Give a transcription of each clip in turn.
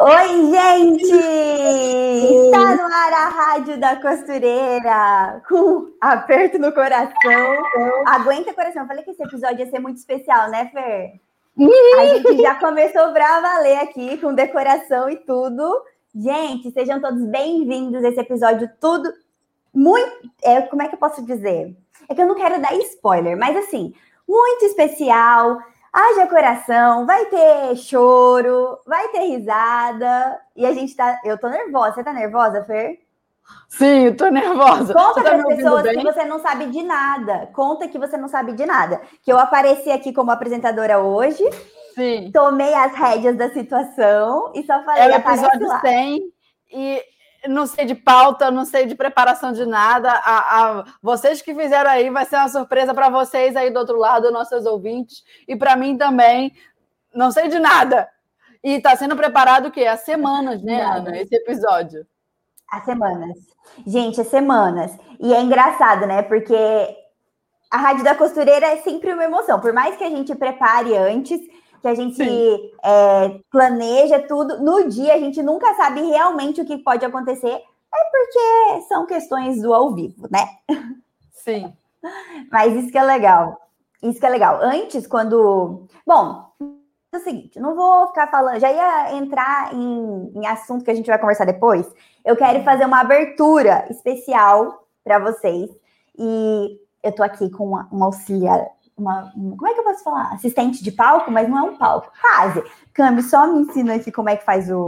Oi, gente! Está no ar a Rádio da Costureira, com aperto no coração. Aguenta coração. Falei que esse episódio ia ser muito especial, né, Fer? A gente já começou pra valer aqui, com decoração e tudo. Gente, sejam todos bem-vindos a esse episódio, tudo muito. É, como é que eu posso dizer? É que eu não quero dar spoiler, mas assim, muito especial haja coração, vai ter choro, vai ter risada. E a gente tá. Eu tô nervosa. Você tá nervosa, Fer? Sim, eu tô nervosa. Conta tá para as pessoas bem? que você não sabe de nada. Conta que você não sabe de nada. Que eu apareci aqui como apresentadora hoje. Sim. Tomei as rédeas da situação e só falei. É o episódio lá. 100 e não sei de pauta, não sei de preparação de nada. A, a, vocês que fizeram aí vai ser uma surpresa para vocês aí do outro lado, nossos ouvintes, e para mim também. Não sei de nada. E está sendo preparado o quê? Há semanas, né, Ana? Esse episódio. Há semanas. Gente, há semanas. E é engraçado, né? Porque a Rádio da Costureira é sempre uma emoção. Por mais que a gente prepare antes, que a gente é, planeja tudo. No dia, a gente nunca sabe realmente o que pode acontecer. É porque são questões do ao vivo, né? Sim. Mas isso que é legal. Isso que é legal. Antes, quando. Bom, é o seguinte, não vou ficar falando, já ia entrar em, em assunto que a gente vai conversar depois. Eu quero fazer uma abertura especial para vocês. E eu tô aqui com uma, uma auxiliar uma, como é que eu posso falar? Assistente de palco, mas não é um palco. Quase. Cami, só me ensina aqui como é que faz o.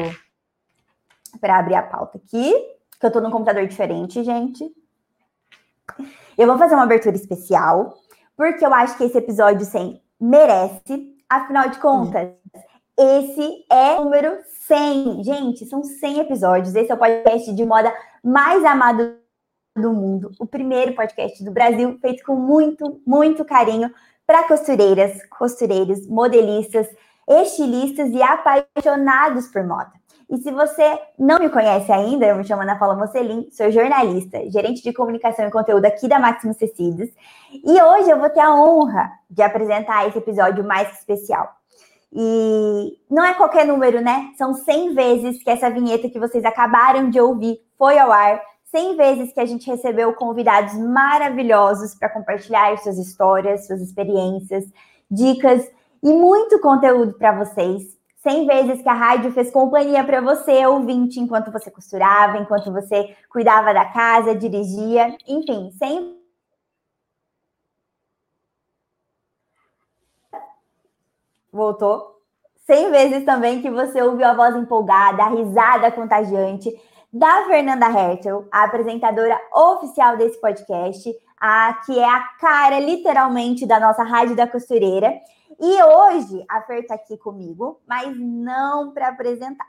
Para abrir a pauta aqui, que eu tô num computador diferente, gente. Eu vou fazer uma abertura especial, porque eu acho que esse episódio 100 merece. Afinal de contas, esse é o número 100. Gente, são 100 episódios. Esse é o podcast de moda mais amado do mundo, o primeiro podcast do Brasil, feito com muito, muito carinho para costureiras, costureiros, modelistas, estilistas e apaixonados por moda. E se você não me conhece ainda, eu me chamo Ana Paula Mocelin, sou jornalista, gerente de comunicação e conteúdo aqui da Maximus Tecidos. E hoje eu vou ter a honra de apresentar esse episódio mais especial. E não é qualquer número, né? São 100 vezes que essa vinheta que vocês acabaram de ouvir foi ao ar 100 vezes que a gente recebeu convidados maravilhosos para compartilhar suas histórias, suas experiências, dicas e muito conteúdo para vocês. 100 vezes que a rádio fez companhia para você, ouvinte, enquanto você costurava, enquanto você cuidava da casa, dirigia, enfim, 100 Voltou? 100 vezes também que você ouviu a voz empolgada, a risada contagiante, da Fernanda Hertel, a apresentadora oficial desse podcast, a que é a cara, literalmente, da nossa Rádio da Costureira. E hoje a Fer está aqui comigo, mas não para apresentar.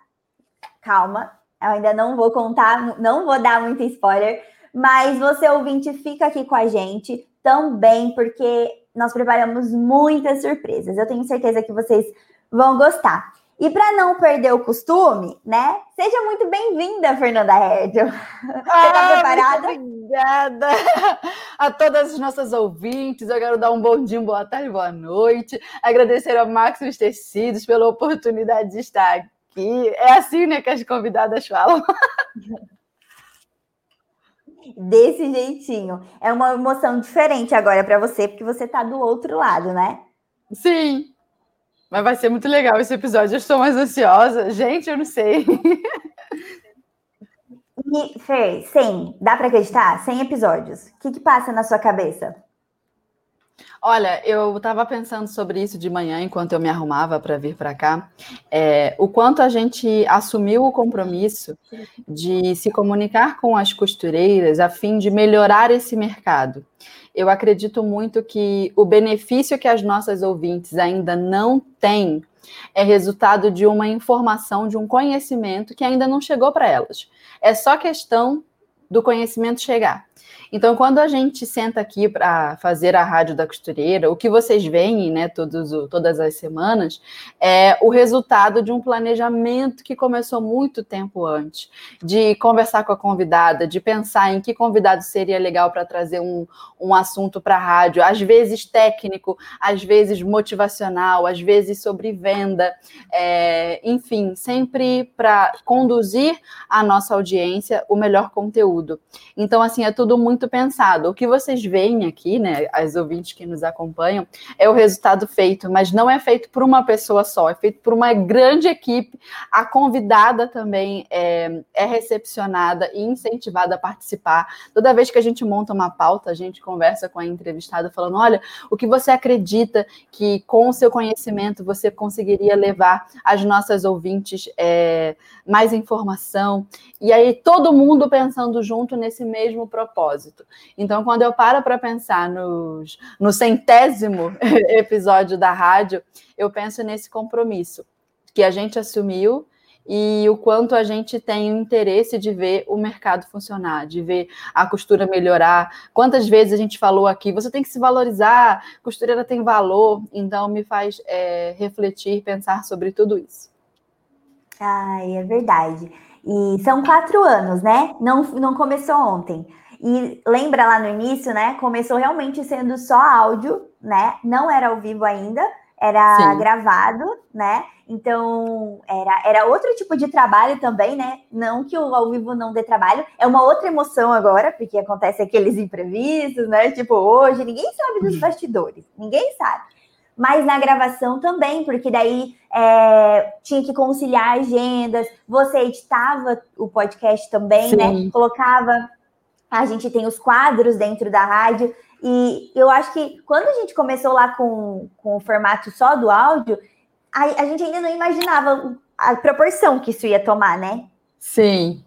Calma, eu ainda não vou contar, não vou dar muito spoiler, mas você ouvinte fica aqui com a gente também, porque nós preparamos muitas surpresas. Eu tenho certeza que vocês vão gostar. E para não perder o costume, né? Seja muito bem-vinda, Fernanda Herdel. Você está preparada? obrigada a todas as nossas ouvintes. Eu quero dar um bom dia, boa tarde, boa noite. Agradecer ao Máximos Tecidos pela oportunidade de estar aqui. É assim, né, que as convidadas falam. Desse jeitinho. É uma emoção diferente agora para você, porque você está do outro lado, né? Sim. Mas vai ser muito legal esse episódio. Eu estou mais ansiosa. Gente, eu não sei. E, Fê, 100, dá para acreditar? 100 episódios. O que, que passa na sua cabeça? Olha, eu estava pensando sobre isso de manhã enquanto eu me arrumava para vir para cá. É, o quanto a gente assumiu o compromisso de se comunicar com as costureiras a fim de melhorar esse mercado eu acredito muito que o benefício que as nossas ouvintes ainda não têm é resultado de uma informação, de um conhecimento que ainda não chegou para elas. É só questão do conhecimento chegar. Então, quando a gente senta aqui para fazer a rádio da costureira, o que vocês veem, né, todos, todas as semanas, é o resultado de um planejamento que começou muito tempo antes, de conversar com a convidada, de pensar em que convidado seria legal para trazer um, um assunto para a rádio, às vezes técnico, às vezes motivacional, às vezes sobre venda, é, enfim, sempre para conduzir a nossa audiência o melhor conteúdo. Então, assim, é tudo muito muito pensado. O que vocês veem aqui, né, as ouvintes que nos acompanham, é o resultado feito, mas não é feito por uma pessoa só, é feito por uma grande equipe. A convidada também é, é recepcionada e incentivada a participar. Toda vez que a gente monta uma pauta, a gente conversa com a entrevistada falando: olha, o que você acredita que com o seu conhecimento você conseguiria levar às nossas ouvintes é, mais informação? E aí todo mundo pensando junto nesse mesmo propósito propósito. Então, quando eu paro para pensar nos, no centésimo episódio da rádio, eu penso nesse compromisso que a gente assumiu e o quanto a gente tem o interesse de ver o mercado funcionar, de ver a costura melhorar. Quantas vezes a gente falou aqui, você tem que se valorizar, costureira tem valor, então me faz é, refletir, pensar sobre tudo isso. Ai, é verdade. E são quatro anos, né? Não, não começou ontem. E lembra lá no início, né? Começou realmente sendo só áudio, né? Não era ao vivo ainda, era Sim. gravado, né? Então era, era outro tipo de trabalho também, né? Não que o ao vivo não dê trabalho, é uma outra emoção agora, porque acontece aqueles imprevistos, né? Tipo, hoje ninguém sabe dos bastidores, ninguém sabe. Mas na gravação também, porque daí é, tinha que conciliar agendas, você editava o podcast também, né? Sim. né? Colocava a gente tem os quadros dentro da rádio. E eu acho que quando a gente começou lá com, com o formato só do áudio, a, a gente ainda não imaginava a proporção que isso ia tomar, né? Sim.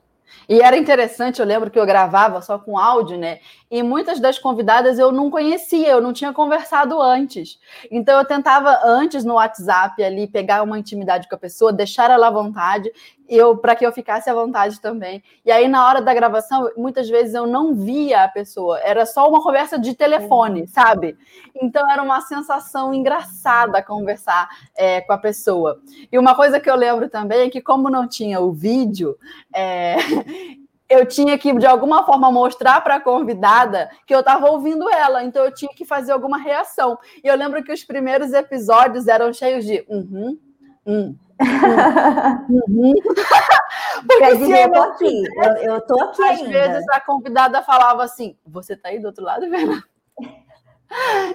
E era interessante, eu lembro que eu gravava só com áudio, né? E muitas das convidadas eu não conhecia, eu não tinha conversado antes. Então eu tentava antes no WhatsApp ali pegar uma intimidade com a pessoa, deixar ela à vontade, eu para que eu ficasse à vontade também. E aí na hora da gravação, muitas vezes eu não via a pessoa, era só uma conversa de telefone, uhum. sabe? Então era uma sensação engraçada conversar é, com a pessoa. E uma coisa que eu lembro também é que como não tinha o vídeo, é, eu tinha que, de alguma forma, mostrar para a convidada que eu estava ouvindo ela, então eu tinha que fazer alguma reação. E eu lembro que os primeiros episódios eram cheios de uhum, uhum, uhum. Porque dizer, eu, tô aqui, eu, eu tô aqui Às ainda. vezes a convidada falava assim: Você tá aí do outro lado, Vera?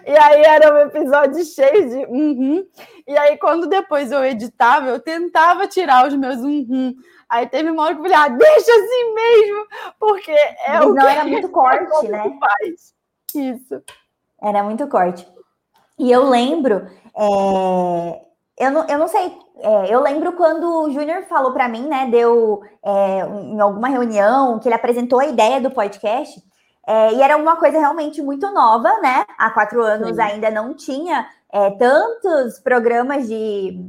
E aí era um episódio cheio de uhum. E aí, quando depois eu editava, eu tentava tirar os meus uhum. Aí teve uma hora que eu falei, ah, deixa assim mesmo, porque é Mas o não que era muito corte, né? Faz. Isso. Era muito corte. E eu lembro, é... eu, não, eu não sei, é, eu lembro quando o Júnior falou para mim, né, deu é, em alguma reunião, que ele apresentou a ideia do podcast, é, e era uma coisa realmente muito nova, né? Há quatro anos Sim. ainda não tinha é, tantos programas de,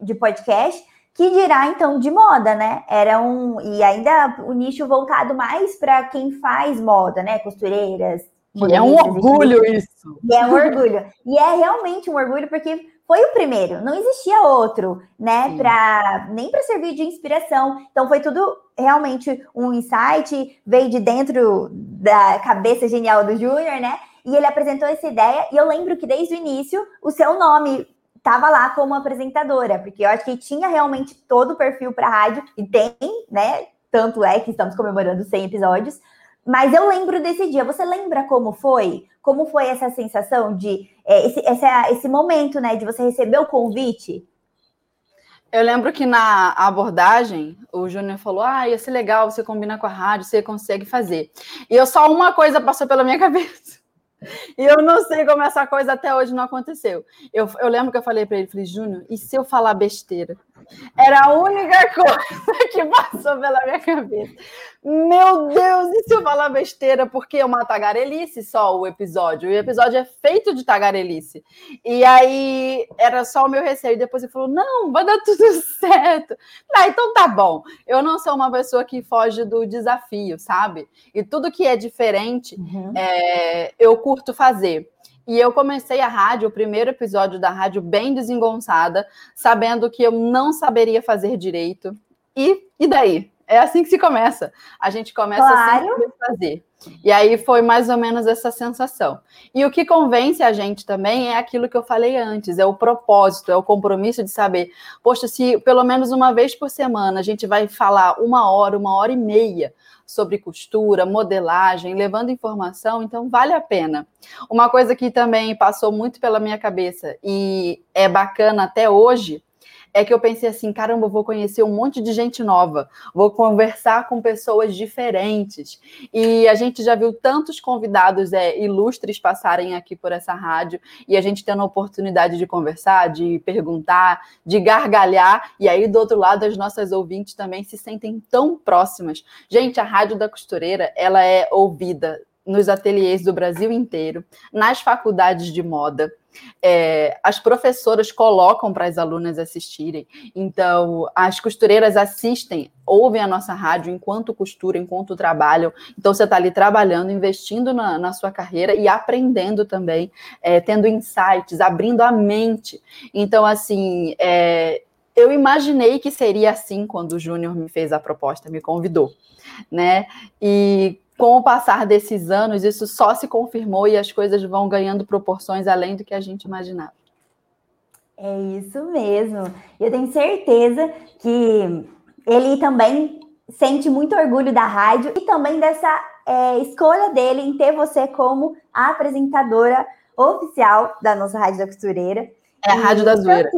de podcast, que dirá então de moda, né? Era um e ainda o nicho voltado mais para quem faz moda, né? Costureiras. E é um orgulho isso. E é um orgulho. E é realmente um orgulho porque foi o primeiro, não existia outro, né? Para nem para servir de inspiração. Então foi tudo realmente um insight, veio de dentro da cabeça genial do Júnior, né? E ele apresentou essa ideia, e eu lembro que desde o início o seu nome estava lá como apresentadora, porque eu acho que tinha realmente todo o perfil para rádio, e tem, né? Tanto é que estamos comemorando 100 episódios. Mas eu lembro desse dia. Você lembra como foi? Como foi essa sensação de é, esse, esse momento, né? De você receber o convite? Eu lembro que na abordagem, o Júnior falou: Ah, ia ser legal, você combina com a rádio, você consegue fazer. E eu só uma coisa passou pela minha cabeça. E eu não sei como essa coisa até hoje não aconteceu. Eu, eu lembro que eu falei para ele, falei, Júnior, e se eu falar besteira? Era a única coisa que passou pela minha cabeça. Meu Deus, e se eu falar besteira? Porque é uma tagarelice só o episódio. O episódio é feito de tagarelice. E aí era só o meu receio. Depois ele falou: não, vai dar tudo certo. Ah, então tá bom. Eu não sou uma pessoa que foge do desafio, sabe? E tudo que é diferente, uhum. é, eu curto fazer. E eu comecei a rádio, o primeiro episódio da rádio, bem desengonçada, sabendo que eu não saberia fazer direito. E, e daí? É assim que se começa. A gente começa claro. sem fazer. E aí foi mais ou menos essa sensação. E o que convence a gente também é aquilo que eu falei antes, é o propósito, é o compromisso de saber, poxa, se pelo menos uma vez por semana a gente vai falar uma hora, uma hora e meia sobre costura, modelagem, levando informação, então vale a pena. Uma coisa que também passou muito pela minha cabeça e é bacana até hoje é que eu pensei assim, caramba, vou conhecer um monte de gente nova, vou conversar com pessoas diferentes. E a gente já viu tantos convidados é, ilustres passarem aqui por essa rádio e a gente tendo a oportunidade de conversar, de perguntar, de gargalhar. E aí, do outro lado, as nossas ouvintes também se sentem tão próximas. Gente, a Rádio da Costureira, ela é ouvida nos ateliês do Brasil inteiro, nas faculdades de moda. É, as professoras colocam para as alunas assistirem. Então, as costureiras assistem, ouvem a nossa rádio enquanto costuram, enquanto trabalham. Então, você está ali trabalhando, investindo na, na, sua carreira e aprendendo também, é, tendo insights, abrindo a mente. Então, assim, é, eu imaginei que seria assim quando o Júnior me fez a proposta, me convidou, né? E com o passar desses anos, isso só se confirmou e as coisas vão ganhando proporções além do que a gente imaginava. É isso mesmo. Eu tenho certeza que ele também sente muito orgulho da rádio e também dessa é, escolha dele em ter você como a apresentadora oficial da nossa Rádio da Costureira. É a Rádio da Zoeira.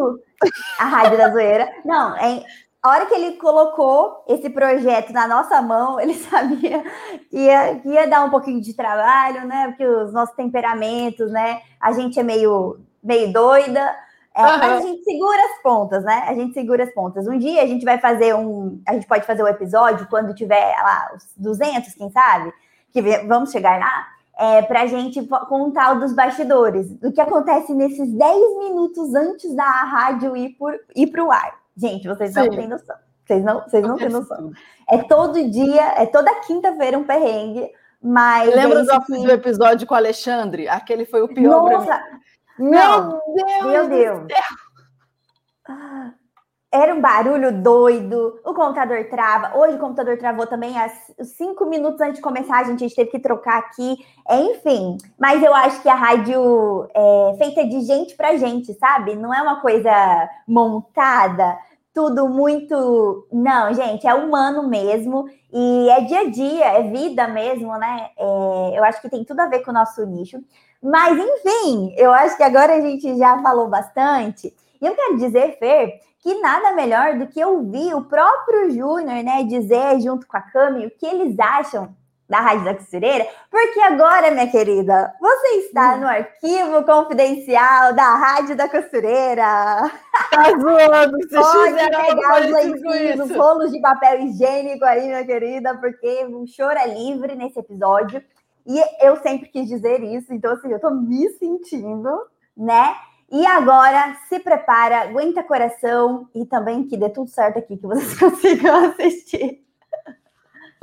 A Rádio da Zoeira. Não, é, a hora que ele colocou esse projeto na nossa mão, ele sabia que ia, que ia dar um pouquinho de trabalho, né? Porque os nossos temperamentos, né? A gente é meio, meio doida, é, uhum. mas a gente segura as pontas, né? A gente segura as pontas. Um dia a gente vai fazer um. A gente pode fazer um episódio quando tiver lá os 200, quem sabe? Que vamos chegar lá. É, para a gente contar o dos bastidores, do que acontece nesses 10 minutos antes da rádio ir para o ar. Gente, vocês Sim. não têm noção. Vocês não, vocês não têm noção. É todo dia, é toda quinta-feira um perrengue, mas. Lembra do, que... do, episódio com o Alexandre? Aquele foi o pior. Nossa! Não, meu Deus! Meu Deus! Era um barulho doido, o computador trava. Hoje o computador travou também, cinco minutos antes de começar, a gente, a gente teve que trocar aqui. Enfim, mas eu acho que a rádio é feita de gente para gente, sabe? Não é uma coisa montada tudo muito. Não, gente, é humano mesmo. E é dia a dia, é vida mesmo, né? É, eu acho que tem tudo a ver com o nosso nicho. Mas, enfim, eu acho que agora a gente já falou bastante. E eu quero dizer, Fer, que nada melhor do que ouvir o próprio Júnior, né, dizer junto com a Cami o que eles acham da Rádio da Costureira, porque agora, minha querida, você está hum. no arquivo confidencial da Rádio da Costureira. Tá zoando, vocês Pode pegar os lencinhos, os rolos de papel higiênico aí, minha querida, porque o choro é livre nesse episódio. E eu sempre quis dizer isso, então assim, eu tô me sentindo, né? E agora, se prepara, aguenta coração e também que dê tudo certo aqui, que vocês consigam assistir.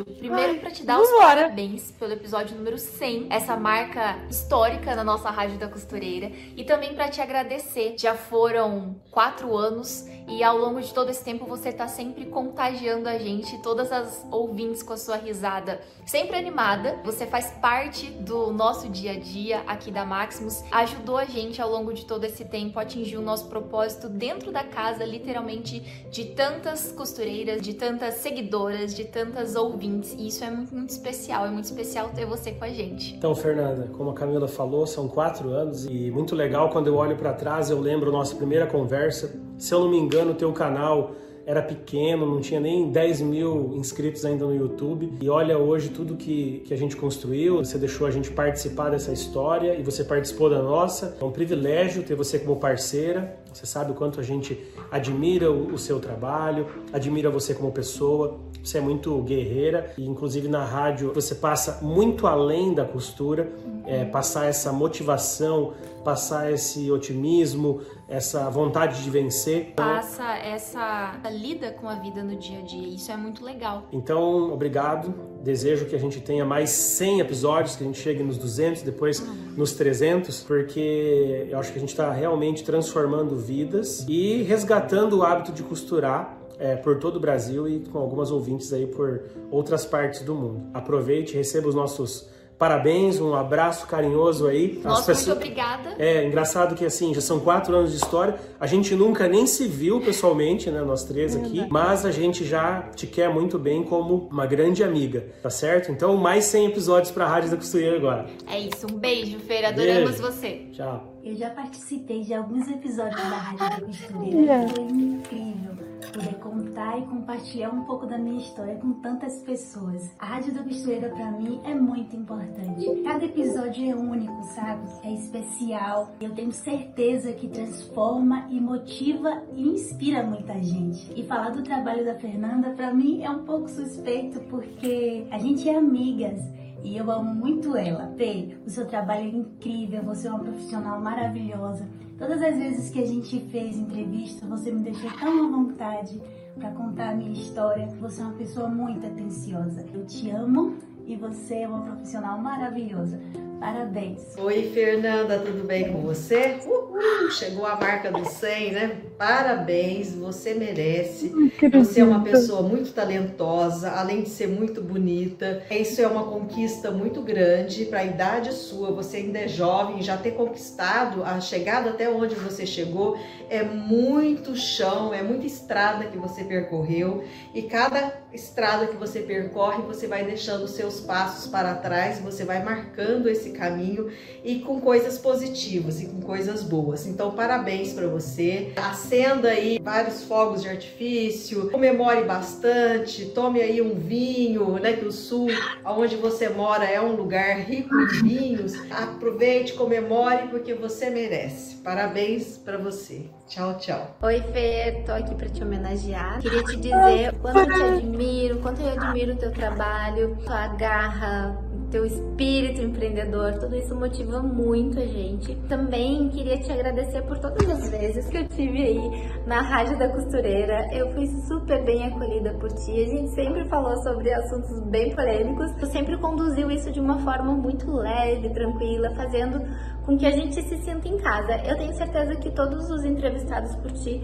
Primeiro, para te dar os parabéns pelo episódio número 100, essa marca histórica na nossa Rádio da Costureira, e também para te agradecer. Já foram quatro anos e ao longo de todo esse tempo você tá sempre contagiando a gente, todas as ouvintes com a sua risada sempre animada. Você faz parte do nosso dia a dia aqui da Maximus, ajudou a gente ao longo de todo esse tempo a atingir o nosso propósito dentro da casa, literalmente, de tantas costureiras, de tantas seguidoras, de tantas ouvintes ouvintes. E isso é muito, muito especial, é muito especial ter você com a gente. Então, Fernanda, como a Camila falou, são quatro anos e muito legal quando eu olho para trás, eu lembro nossa primeira conversa. Se eu não me engano, o teu canal era pequeno, não tinha nem 10 mil inscritos ainda no YouTube. E olha hoje tudo que, que a gente construiu, você deixou a gente participar dessa história e você participou da nossa. É um privilégio ter você como parceira. Você sabe o quanto a gente admira o, seu trabalho, admira você como pessoa. Você é muito guerreira e, inclusive, na rádio você passa muito além da costura, é, passar essa motivação, passar esse otimismo, essa vontade de vencer. Passa essa lida com a vida no dia a dia. Isso é muito legal. Então, obrigado. Desejo que a gente tenha mais 100 episódios, que a gente chegue nos 200, depois nos 300, porque eu acho que a gente está realmente transformando vidas e resgatando o hábito de costurar é, por todo o Brasil e com algumas ouvintes aí por outras partes do mundo. Aproveite, receba os nossos parabéns, um abraço carinhoso aí. Nossa, pessoas... muito obrigada. É, engraçado que assim, já são quatro anos de história, a gente nunca nem se viu pessoalmente, né, nós três aqui, mas a gente já te quer muito bem como uma grande amiga, tá certo? Então, mais 100 episódios pra Rádio da Costureira agora. É isso, um beijo, Feira, adoramos beijo. você. Tchau. Eu já participei de alguns episódios da Rádio da Costureira, foi incrível poder contar e compartilhar um pouco da minha história com tantas pessoas. A Rádio da Costureira para mim é muito importante. Cada episódio é único, sabe? É especial. Eu tenho certeza que transforma e motiva e inspira muita gente. E falar do trabalho da Fernanda para mim é um pouco suspeito porque a gente é amigas. E eu amo muito ela. Pê, o seu trabalho é incrível, você é uma profissional maravilhosa. Todas as vezes que a gente fez entrevista, você me deixou tão à vontade para contar a minha história. Você é uma pessoa muito atenciosa. Eu te amo e você é uma profissional maravilhosa. Parabéns. Oi, Fernanda, tudo bem com você? Uhul, chegou a marca do 100, né? Parabéns, você merece. Você é uma pessoa muito talentosa, além de ser muito bonita. Isso é uma conquista muito grande para a idade sua. Você ainda é jovem, já ter conquistado a chegada até onde você chegou é muito chão, é muita estrada que você percorreu e cada estrada que você percorre, você vai deixando seus passos para trás, você vai marcando esse caminho e com coisas positivas e com coisas boas. Então, parabéns para você. Acenda aí vários fogos de artifício, comemore bastante, tome aí um vinho, né, que o sul, onde você mora, é um lugar rico em vinhos. Aproveite, comemore porque você merece. Parabéns para você. Tchau, tchau. Oi, Fê, tô aqui para te homenagear. Queria te dizer quanto eu te admiro, quanto eu admiro o teu trabalho, tua garra, teu espírito empreendedor, tudo isso motiva muito a gente. Também queria te agradecer por todas as vezes que eu tive aí na Rádio da Costureira. Eu fui super bem acolhida por ti. A gente sempre falou sobre assuntos bem polêmicos. Tu sempre conduziu isso de uma forma muito leve, tranquila, fazendo com que a gente se sinta em casa. Eu tenho certeza que todos os entrevistados por ti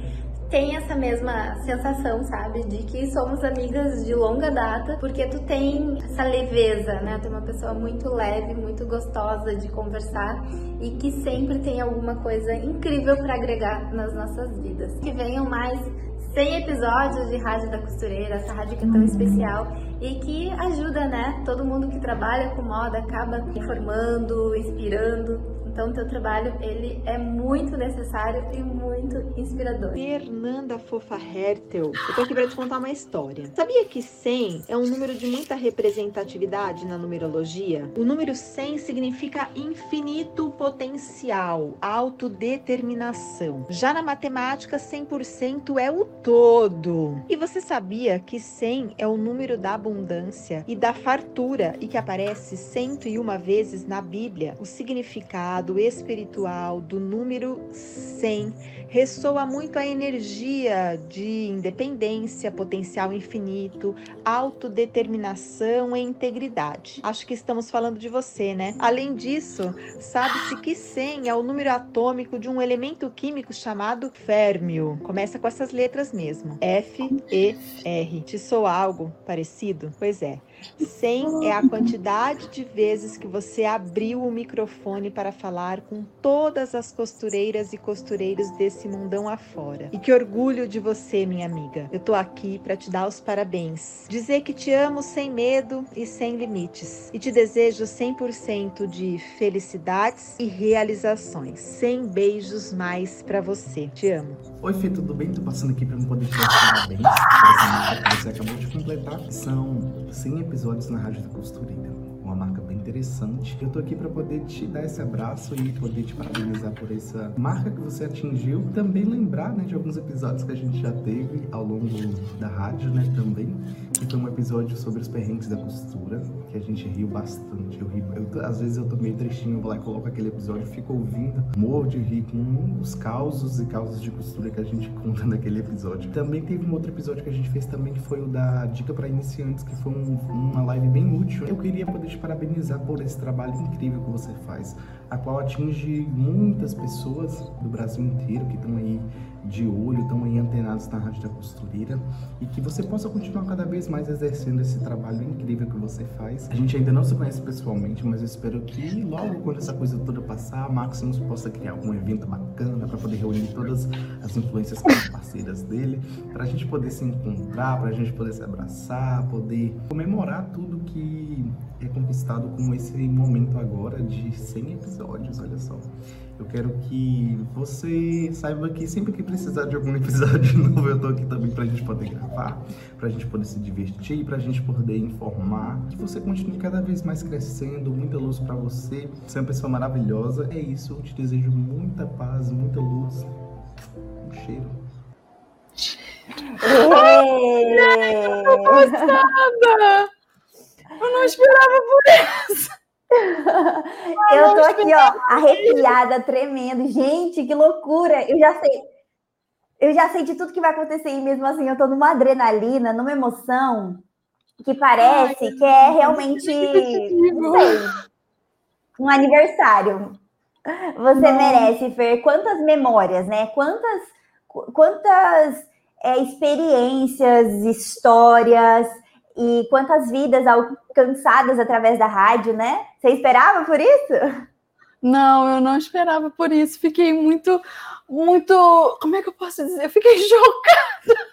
tem essa mesma sensação, sabe? De que somos amigas de longa data, porque tu tem essa leveza, né? Tu é uma pessoa muito leve, muito gostosa de conversar e que sempre tem alguma coisa incrível para agregar nas nossas vidas. Que venham mais 100 episódios de Rádio da Costureira, essa rádio que é tão especial e que ajuda, né? Todo mundo que trabalha com moda acaba informando, inspirando. Então, o teu trabalho, ele é muito necessário e muito inspirador. Fernanda Fofa Hertel, eu tô aqui para te contar uma história. Sabia que 100 é um número de muita representatividade na numerologia? O número 100 significa infinito potencial, autodeterminação. Já na matemática, 100% é o todo. E você sabia que 100 é o número da abundância e da fartura e que aparece 101 vezes na Bíblia? O significado lado espiritual do número 100 ressoa muito a energia de independência, potencial infinito, autodeterminação e integridade. Acho que estamos falando de você, né? Além disso, sabe-se que 100 é o número atômico de um elemento químico chamado férmio. Começa com essas letras mesmo. F, E, R. Te soa algo parecido? Pois é. 100 é a quantidade de vezes que você abriu o microfone para falar com todas as costureiras e costureiros desse mundão afora. E que orgulho de você, minha amiga. Eu tô aqui para te dar os parabéns. Dizer que te amo sem medo e sem limites. E te desejo 100% de felicidades e realizações. 100 beijos mais para você. Te amo. Oi, Fê, tudo bem? Tô passando aqui para poder te dar os parabéns você acabou de completar. São 100 episódios na Rádio da Costureira. Um uma marca interessante. Eu tô aqui para poder te dar esse abraço e poder te parabenizar por essa marca que você atingiu. Também lembrar, né, de alguns episódios que a gente já teve ao longo da rádio, né, também. Que foi um episódio sobre os perrengues da costura, que a gente riu bastante. Eu ri, eu, às vezes eu tô meio tristinho, eu vou lá e coloco aquele episódio, fico ouvindo, morro de rir com os causos e causas de costura que a gente conta naquele episódio. Também teve um outro episódio que a gente fez também, que foi o da dica para iniciantes, que foi um, uma live bem útil. Eu queria poder te parabenizar por esse trabalho incrível que você faz, a qual atinge muitas pessoas do Brasil inteiro que estão aí de olho, estão aí antenados na Rádio da Costureira e que você possa continuar cada vez mais exercendo esse trabalho incrível que você faz. A gente ainda não se conhece pessoalmente, mas eu espero que logo quando essa coisa toda passar, a Maximus possa criar algum evento bacana para poder reunir todas as influências parceiras dele, para a gente poder se encontrar, para a gente poder se abraçar, poder comemorar tudo que é conquistado com esse momento agora de 100 episódios, olha só. Eu quero que você saiba que sempre que precisar de algum episódio novo, eu tô aqui também pra gente poder gravar, pra gente poder se divertir, pra gente poder informar. Que você continue cada vez mais crescendo, muita luz para você. Você é uma pessoa maravilhosa. É isso, eu te desejo muita paz, muita luz. Um cheiro. Ai, tô Eu não esperava por isso. eu tô aqui, ó, arrepiada, tremendo. Gente, que loucura! Eu já sei. Eu já sei de tudo que vai acontecer e mesmo assim eu tô numa adrenalina, numa emoção que parece Ai, que é realmente não sei, um aniversário. Você merece, Fer, quantas memórias, né? Quantas quantas é, experiências, histórias, e quantas vidas alcançadas através da rádio, né? Você esperava por isso? Não, eu não esperava por isso. Fiquei muito, muito. Como é que eu posso dizer? Eu fiquei chocada.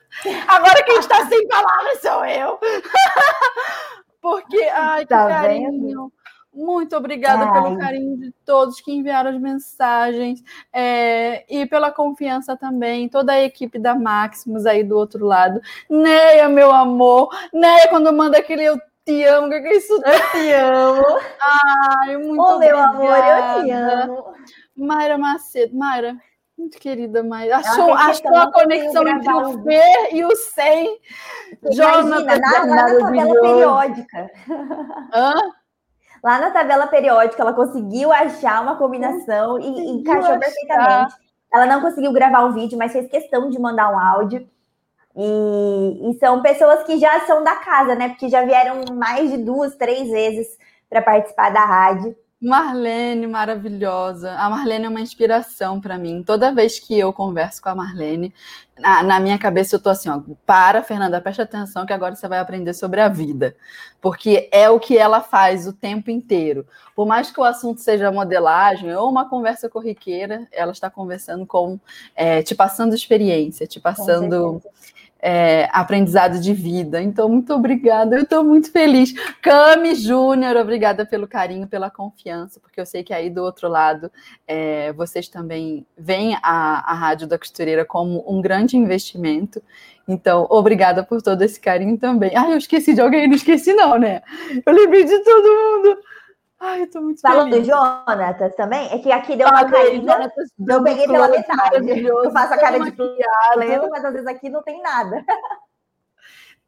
Agora quem está sem palavras sou eu. Porque, ai, que tá carinho. Vendo? Muito obrigada Ai. pelo carinho de todos que enviaram as mensagens é, e pela confiança também, toda a equipe da Maximus aí do outro lado. Neia, meu amor, Neia, quando manda aquele eu te amo, que é isso? Eu te amo. Ai, muito oh, meu amor, eu te amo. Mayra Macedo, Mayra, muito querida, Mayra. Achou, achou a conexão entre o V e o 100. Jonas, na, na tabela periódica. Hã? Lá na tabela periódica, ela conseguiu achar uma combinação e encaixou achar. perfeitamente. Ela não conseguiu gravar um vídeo, mas fez questão de mandar um áudio. E, e, são pessoas que já são da casa, né? Porque já vieram mais de duas, três vezes para participar da rádio. Marlene, maravilhosa. A Marlene é uma inspiração para mim. Toda vez que eu converso com a Marlene, na, na, minha cabeça eu tô assim, ó, para, Fernanda, preste atenção que agora você vai aprender sobre a vida. Porque é o que ela faz o tempo inteiro. Por mais que o assunto seja modelagem ou uma conversa corriqueira, ela está conversando com, é, te passando experiência, te passando é, aprendizado de vida. Então, muito obrigada, eu estou muito feliz. Cami Júnior, obrigada pelo carinho, pela confiança, porque eu sei que aí do outro lado é, vocês também veem a, a Rádio da Costureira como um grande investimento. Então, obrigada por todo esse carinho também. Ah, eu esqueci de alguém, não esqueci, não, né? Eu lembrei de todo mundo. Ai, eu tô muito Falando feliz. do Jonatas também, é que aqui deu uma caída, eu peguei pela metade. Eu faço a cara de pleno, mas às vezes aqui não tem nada.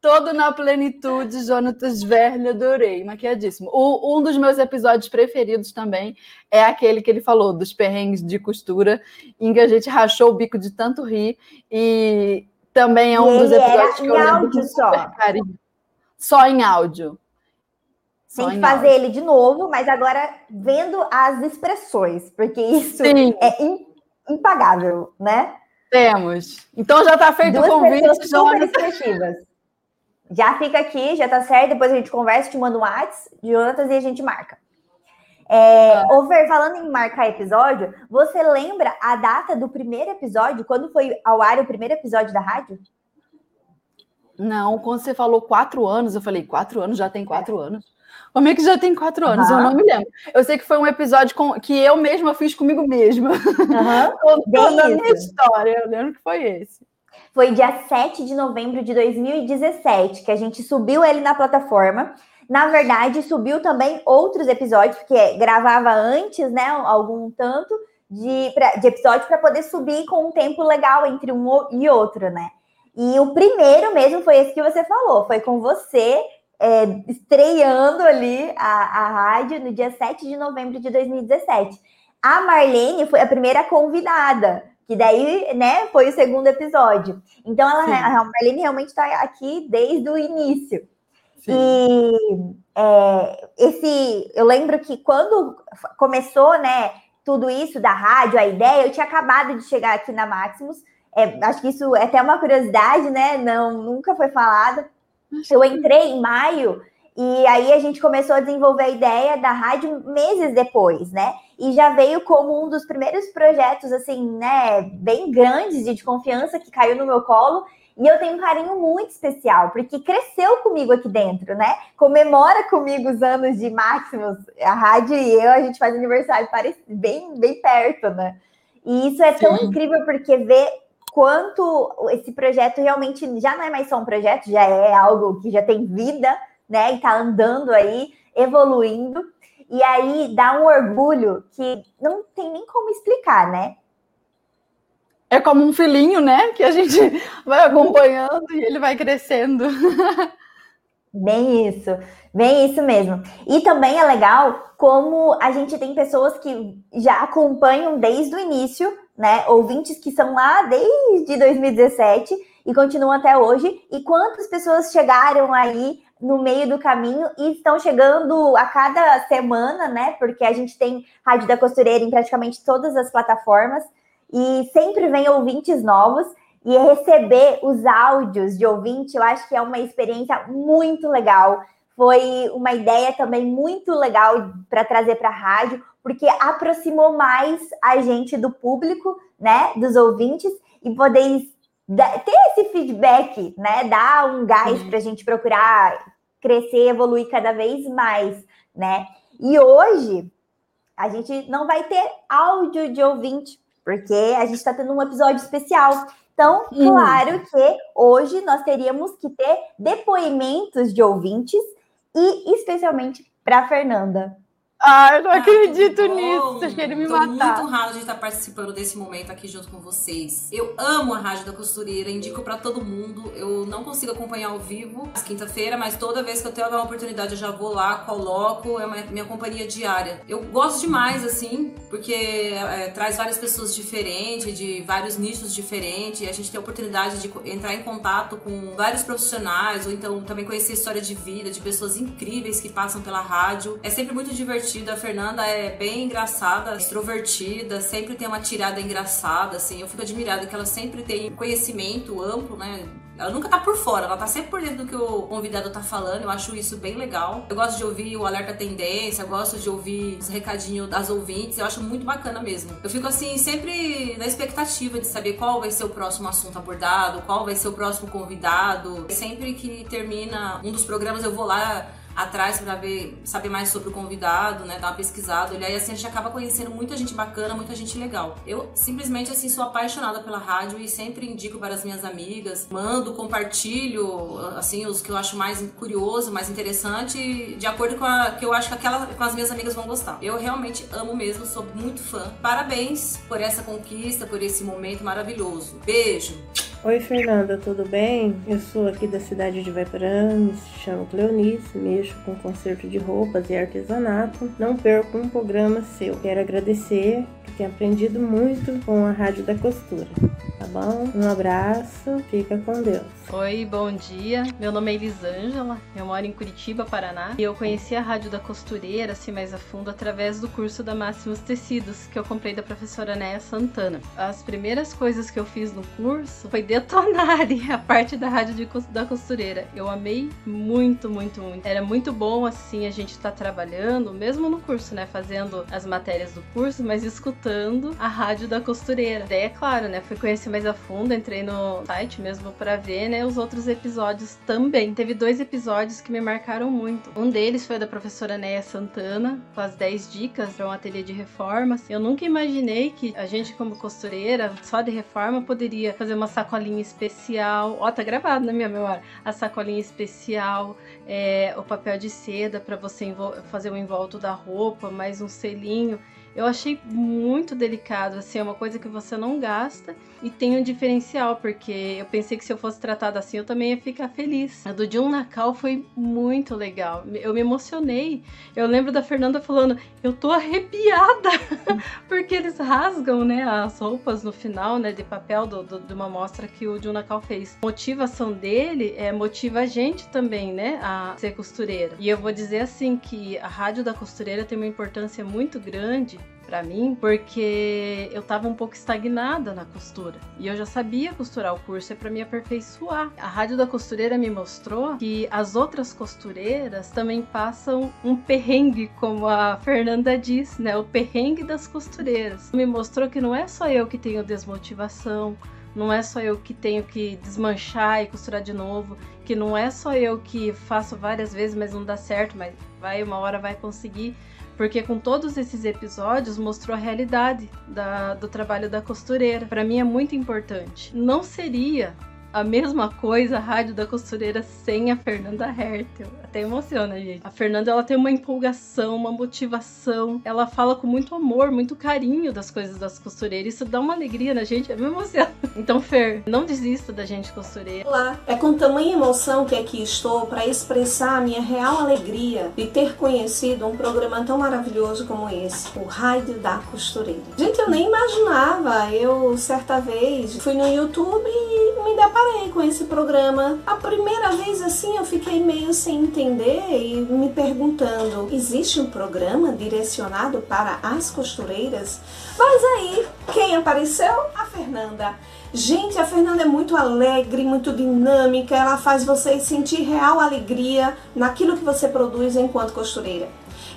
Todo na plenitude, Jonatas Verne, adorei, maquiadíssimo. O, um dos meus episódios preferidos também é aquele que ele falou dos perrengues de costura, em que a gente rachou o bico de tanto rir, e também é um e dos episódios que eu lembro áudio só. carinho. Só em áudio. Tem que fazer ele de novo, mas agora vendo as expressões, porque isso Sim. é impagável, né? Temos. Então já está feito Duas o convite. Super expressivas. Já fica aqui, já tá certo. Depois a gente conversa, te manda um WhatsApp, Jonatas, e a gente marca. É, ah. Over, falando em marcar episódio, você lembra a data do primeiro episódio? Quando foi ao ar o primeiro episódio da rádio? Não, quando você falou quatro anos, eu falei, quatro anos, já tem quatro é. anos. Como é que já tem quatro anos? Uhum. Eu não me lembro. Eu sei que foi um episódio com, que eu mesma fiz comigo mesma. Uhum. Contando a minha história. Eu lembro que foi esse. Foi dia 7 de novembro de 2017 que a gente subiu ele na plataforma. Na verdade, subiu também outros episódios, porque gravava antes, né, algum tanto de, pra, de episódio para poder subir com um tempo legal entre um e outro, né? E o primeiro mesmo foi esse que você falou, foi com você é, estreando ali a, a rádio no dia 7 de novembro de 2017. A Marlene foi a primeira convidada, que daí, né, foi o segundo episódio. Então, ela, a Marlene realmente está aqui desde o início. Sim. E é, esse, eu lembro que quando começou, né, tudo isso da rádio, a ideia, eu tinha acabado de chegar aqui na Maximus. É, acho que isso é até uma curiosidade, né? Não, nunca foi falado. Eu entrei em maio e aí a gente começou a desenvolver a ideia da rádio meses depois, né? E já veio como um dos primeiros projetos, assim, né, bem grandes e de confiança que caiu no meu colo. E eu tenho um carinho muito especial, porque cresceu comigo aqui dentro, né? Comemora comigo os anos de Maximus, a rádio e eu, a gente faz aniversário bem, bem perto, né? E isso é Sim. tão incrível porque ver quanto esse projeto realmente já não é mais só um projeto, já é algo que já tem vida, né? E tá andando aí, evoluindo. E aí dá um orgulho que não tem nem como explicar, né? É como um filhinho, né? Que a gente vai acompanhando e ele vai crescendo. Bem isso, bem isso mesmo. E também é legal como a gente tem pessoas que já acompanham desde o início, né? Ouvintes que são lá desde 2017 e continuam até hoje. E quantas pessoas chegaram aí no meio do caminho e estão chegando a cada semana, né? Porque a gente tem Rádio da Costureira em praticamente todas as plataformas e sempre vem ouvintes novos. E receber os áudios de ouvinte, eu acho que é uma experiência muito legal. Foi uma ideia também muito legal para trazer para a rádio, porque aproximou mais a gente do público, né? Dos ouvintes, e poder ter esse feedback, né? Dar um gás para a gente procurar crescer, evoluir cada vez mais, né? E hoje a gente não vai ter áudio de ouvinte, porque a gente está tendo um episódio especial. Então, hum. claro que hoje nós teríamos que ter depoimentos de ouvintes e especialmente para Fernanda. Ah, eu não ah, acredito nisso. Vocês querem me Tô matar. muito honrada de estar participando desse momento aqui junto com vocês. Eu amo a Rádio da Costureira, indico para todo mundo. Eu não consigo acompanhar ao vivo, quinta-feira, mas toda vez que eu tenho uma oportunidade eu já vou lá, coloco. É uma, minha companhia diária. Eu gosto demais, assim, porque é, traz várias pessoas diferentes, de vários nichos diferentes. E a gente tem a oportunidade de entrar em contato com vários profissionais, ou então também conhecer história de vida de pessoas incríveis que passam pela rádio. É sempre muito divertido divertida. A Fernanda é bem engraçada, extrovertida, sempre tem uma tirada engraçada, assim. Eu fico admirada que ela sempre tem conhecimento amplo, né? Ela nunca tá por fora, ela tá sempre por dentro do que o convidado tá falando. Eu acho isso bem legal. Eu gosto de ouvir o alerta tendência, gosto de ouvir os recadinhos das ouvintes. Eu acho muito bacana mesmo. Eu fico assim, sempre na expectativa de saber qual vai ser o próximo assunto abordado, qual vai ser o próximo convidado. Sempre que termina um dos programas, eu vou lá atrás para ver, saber mais sobre o convidado, né, dar uma pesquisada, e assim a gente acaba conhecendo muita gente bacana, muita gente legal. Eu simplesmente assim sou apaixonada pela rádio e sempre indico para as minhas amigas, mando, compartilho assim os que eu acho mais curioso, mais interessante, de acordo com a que eu acho que aquela com as minhas amigas vão gostar. Eu realmente amo mesmo, sou muito fã. Parabéns por essa conquista, por esse momento maravilhoso. Beijo. Oi, Fernanda, tudo bem? Eu sou aqui da cidade de Vaiporã, me chamo Cleonice, mexo com conserto de roupas e artesanato. Não perco um programa seu. Quero agradecer, tenho aprendido muito com a Rádio da Costura. Tá bom? Um abraço, fica com Deus. Oi, bom dia. Meu nome é Elisângela, eu moro em Curitiba, Paraná. E eu conheci a Rádio da Costureira, assim mais a fundo, através do curso da Máximos Tecidos, que eu comprei da professora Néa Santana. As primeiras coisas que eu fiz no curso foi detonar a parte da Rádio de, da Costureira. Eu amei muito, muito, muito. Era muito bom, assim, a gente estar tá trabalhando, mesmo no curso, né, fazendo as matérias do curso, mas escutando escutando a rádio da costureira. Daí, é claro, né? Fui conhecer mais a fundo, entrei no site mesmo para ver, né? Os outros episódios também. Teve dois episódios que me marcaram muito. Um deles foi da professora Neia Santana, com as 10 dicas para um ateliê de reformas. Eu nunca imaginei que a gente, como costureira, só de reforma, poderia fazer uma sacolinha especial. Ó, tá gravado na minha memória. A sacolinha especial, é, o papel de seda para você fazer o envolto da roupa, mais um selinho. Eu achei muito delicado, assim, é uma coisa que você não gasta e tem um diferencial, porque eu pensei que se eu fosse tratada assim eu também ia ficar feliz. A do Jun Nakal foi muito legal, eu me emocionei. Eu lembro da Fernanda falando, eu tô arrepiada, porque eles rasgam, né, as roupas no final, né, de papel do, do, de uma mostra que o Jun Nakal fez. A motivação dele é motiva a gente também, né, a ser costureira. E eu vou dizer assim que a rádio da costureira tem uma importância muito grande para mim, porque eu tava um pouco estagnada na costura. E eu já sabia costurar o curso é para me aperfeiçoar. A Rádio da Costureira me mostrou que as outras costureiras também passam um perrengue, como a Fernanda diz, né? O perrengue das costureiras. Me mostrou que não é só eu que tenho desmotivação, não é só eu que tenho que desmanchar e costurar de novo, que não é só eu que faço várias vezes, mas não dá certo, mas vai uma hora vai conseguir porque com todos esses episódios mostrou a realidade da, do trabalho da costureira. Para mim é muito importante. Não seria a mesma coisa a Rádio da Costureira sem a Fernanda Hertel. Até emociona, gente. A Fernanda, ela tem uma empolgação, uma motivação. Ela fala com muito amor, muito carinho das coisas das costureiras. Isso dá uma alegria na gente, é me emociona. Então, Fer, não desista da gente costureira. Olá, é com tamanha emoção que aqui estou para expressar a minha real alegria de ter conhecido um programa tão maravilhoso como esse, o Rádio da Costureira. Gente, eu nem imaginava. Eu, certa vez, fui no YouTube e me deparei deparei com esse programa. A primeira vez assim eu fiquei meio sem entender e me perguntando: existe um programa direcionado para as costureiras? Mas aí, quem apareceu? A Fernanda. Gente, a Fernanda é muito alegre, muito dinâmica, ela faz você sentir real alegria naquilo que você produz enquanto costureira.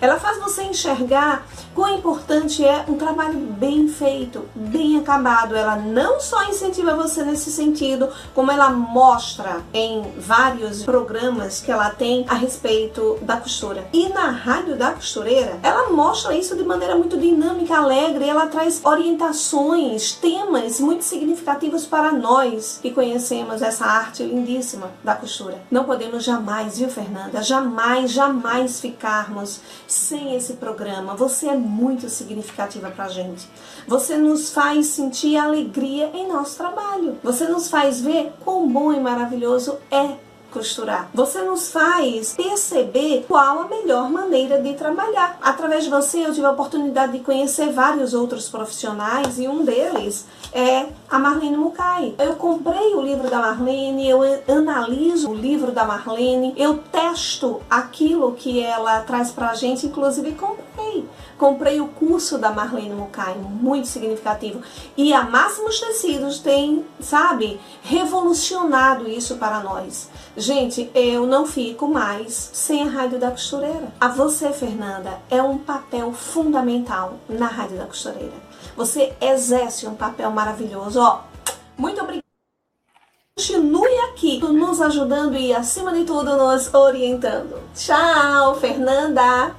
Ela faz você enxergar quão importante é um trabalho bem feito, bem acabado. Ela não só incentiva você nesse sentido, como ela mostra em vários programas que ela tem a respeito da costura. E na Rádio da Costureira, ela mostra isso de maneira muito dinâmica, alegre, ela traz orientações, temas muito significativos para nós que conhecemos essa arte lindíssima da costura. Não podemos jamais, viu, Fernanda? Jamais, jamais ficarmos sem esse programa. Você é muito significativa para a gente. Você nos faz sentir alegria em nosso trabalho. Você nos faz ver quão bom e maravilhoso é costurar. Você nos faz perceber qual a melhor maneira de trabalhar. Através de você, eu tive a oportunidade de conhecer vários outros profissionais e um deles é a Marlene Mukai. Eu comprei o livro da Marlene, eu analiso o livro da Marlene, eu testo aquilo que ela traz pra gente, inclusive comprei. Comprei o curso da Marlene Mukai, muito significativo. E a Máximos Tecidos tem, sabe, revolucionado isso para nós. Gente, eu não fico mais sem a Rádio da Costureira. A você, Fernanda, é um papel fundamental na Rádio da Costureira. Você exerce um papel maravilhoso. Ó, muito obrigada. Continue aqui, nos ajudando e, acima de tudo, nos orientando. Tchau, Fernanda!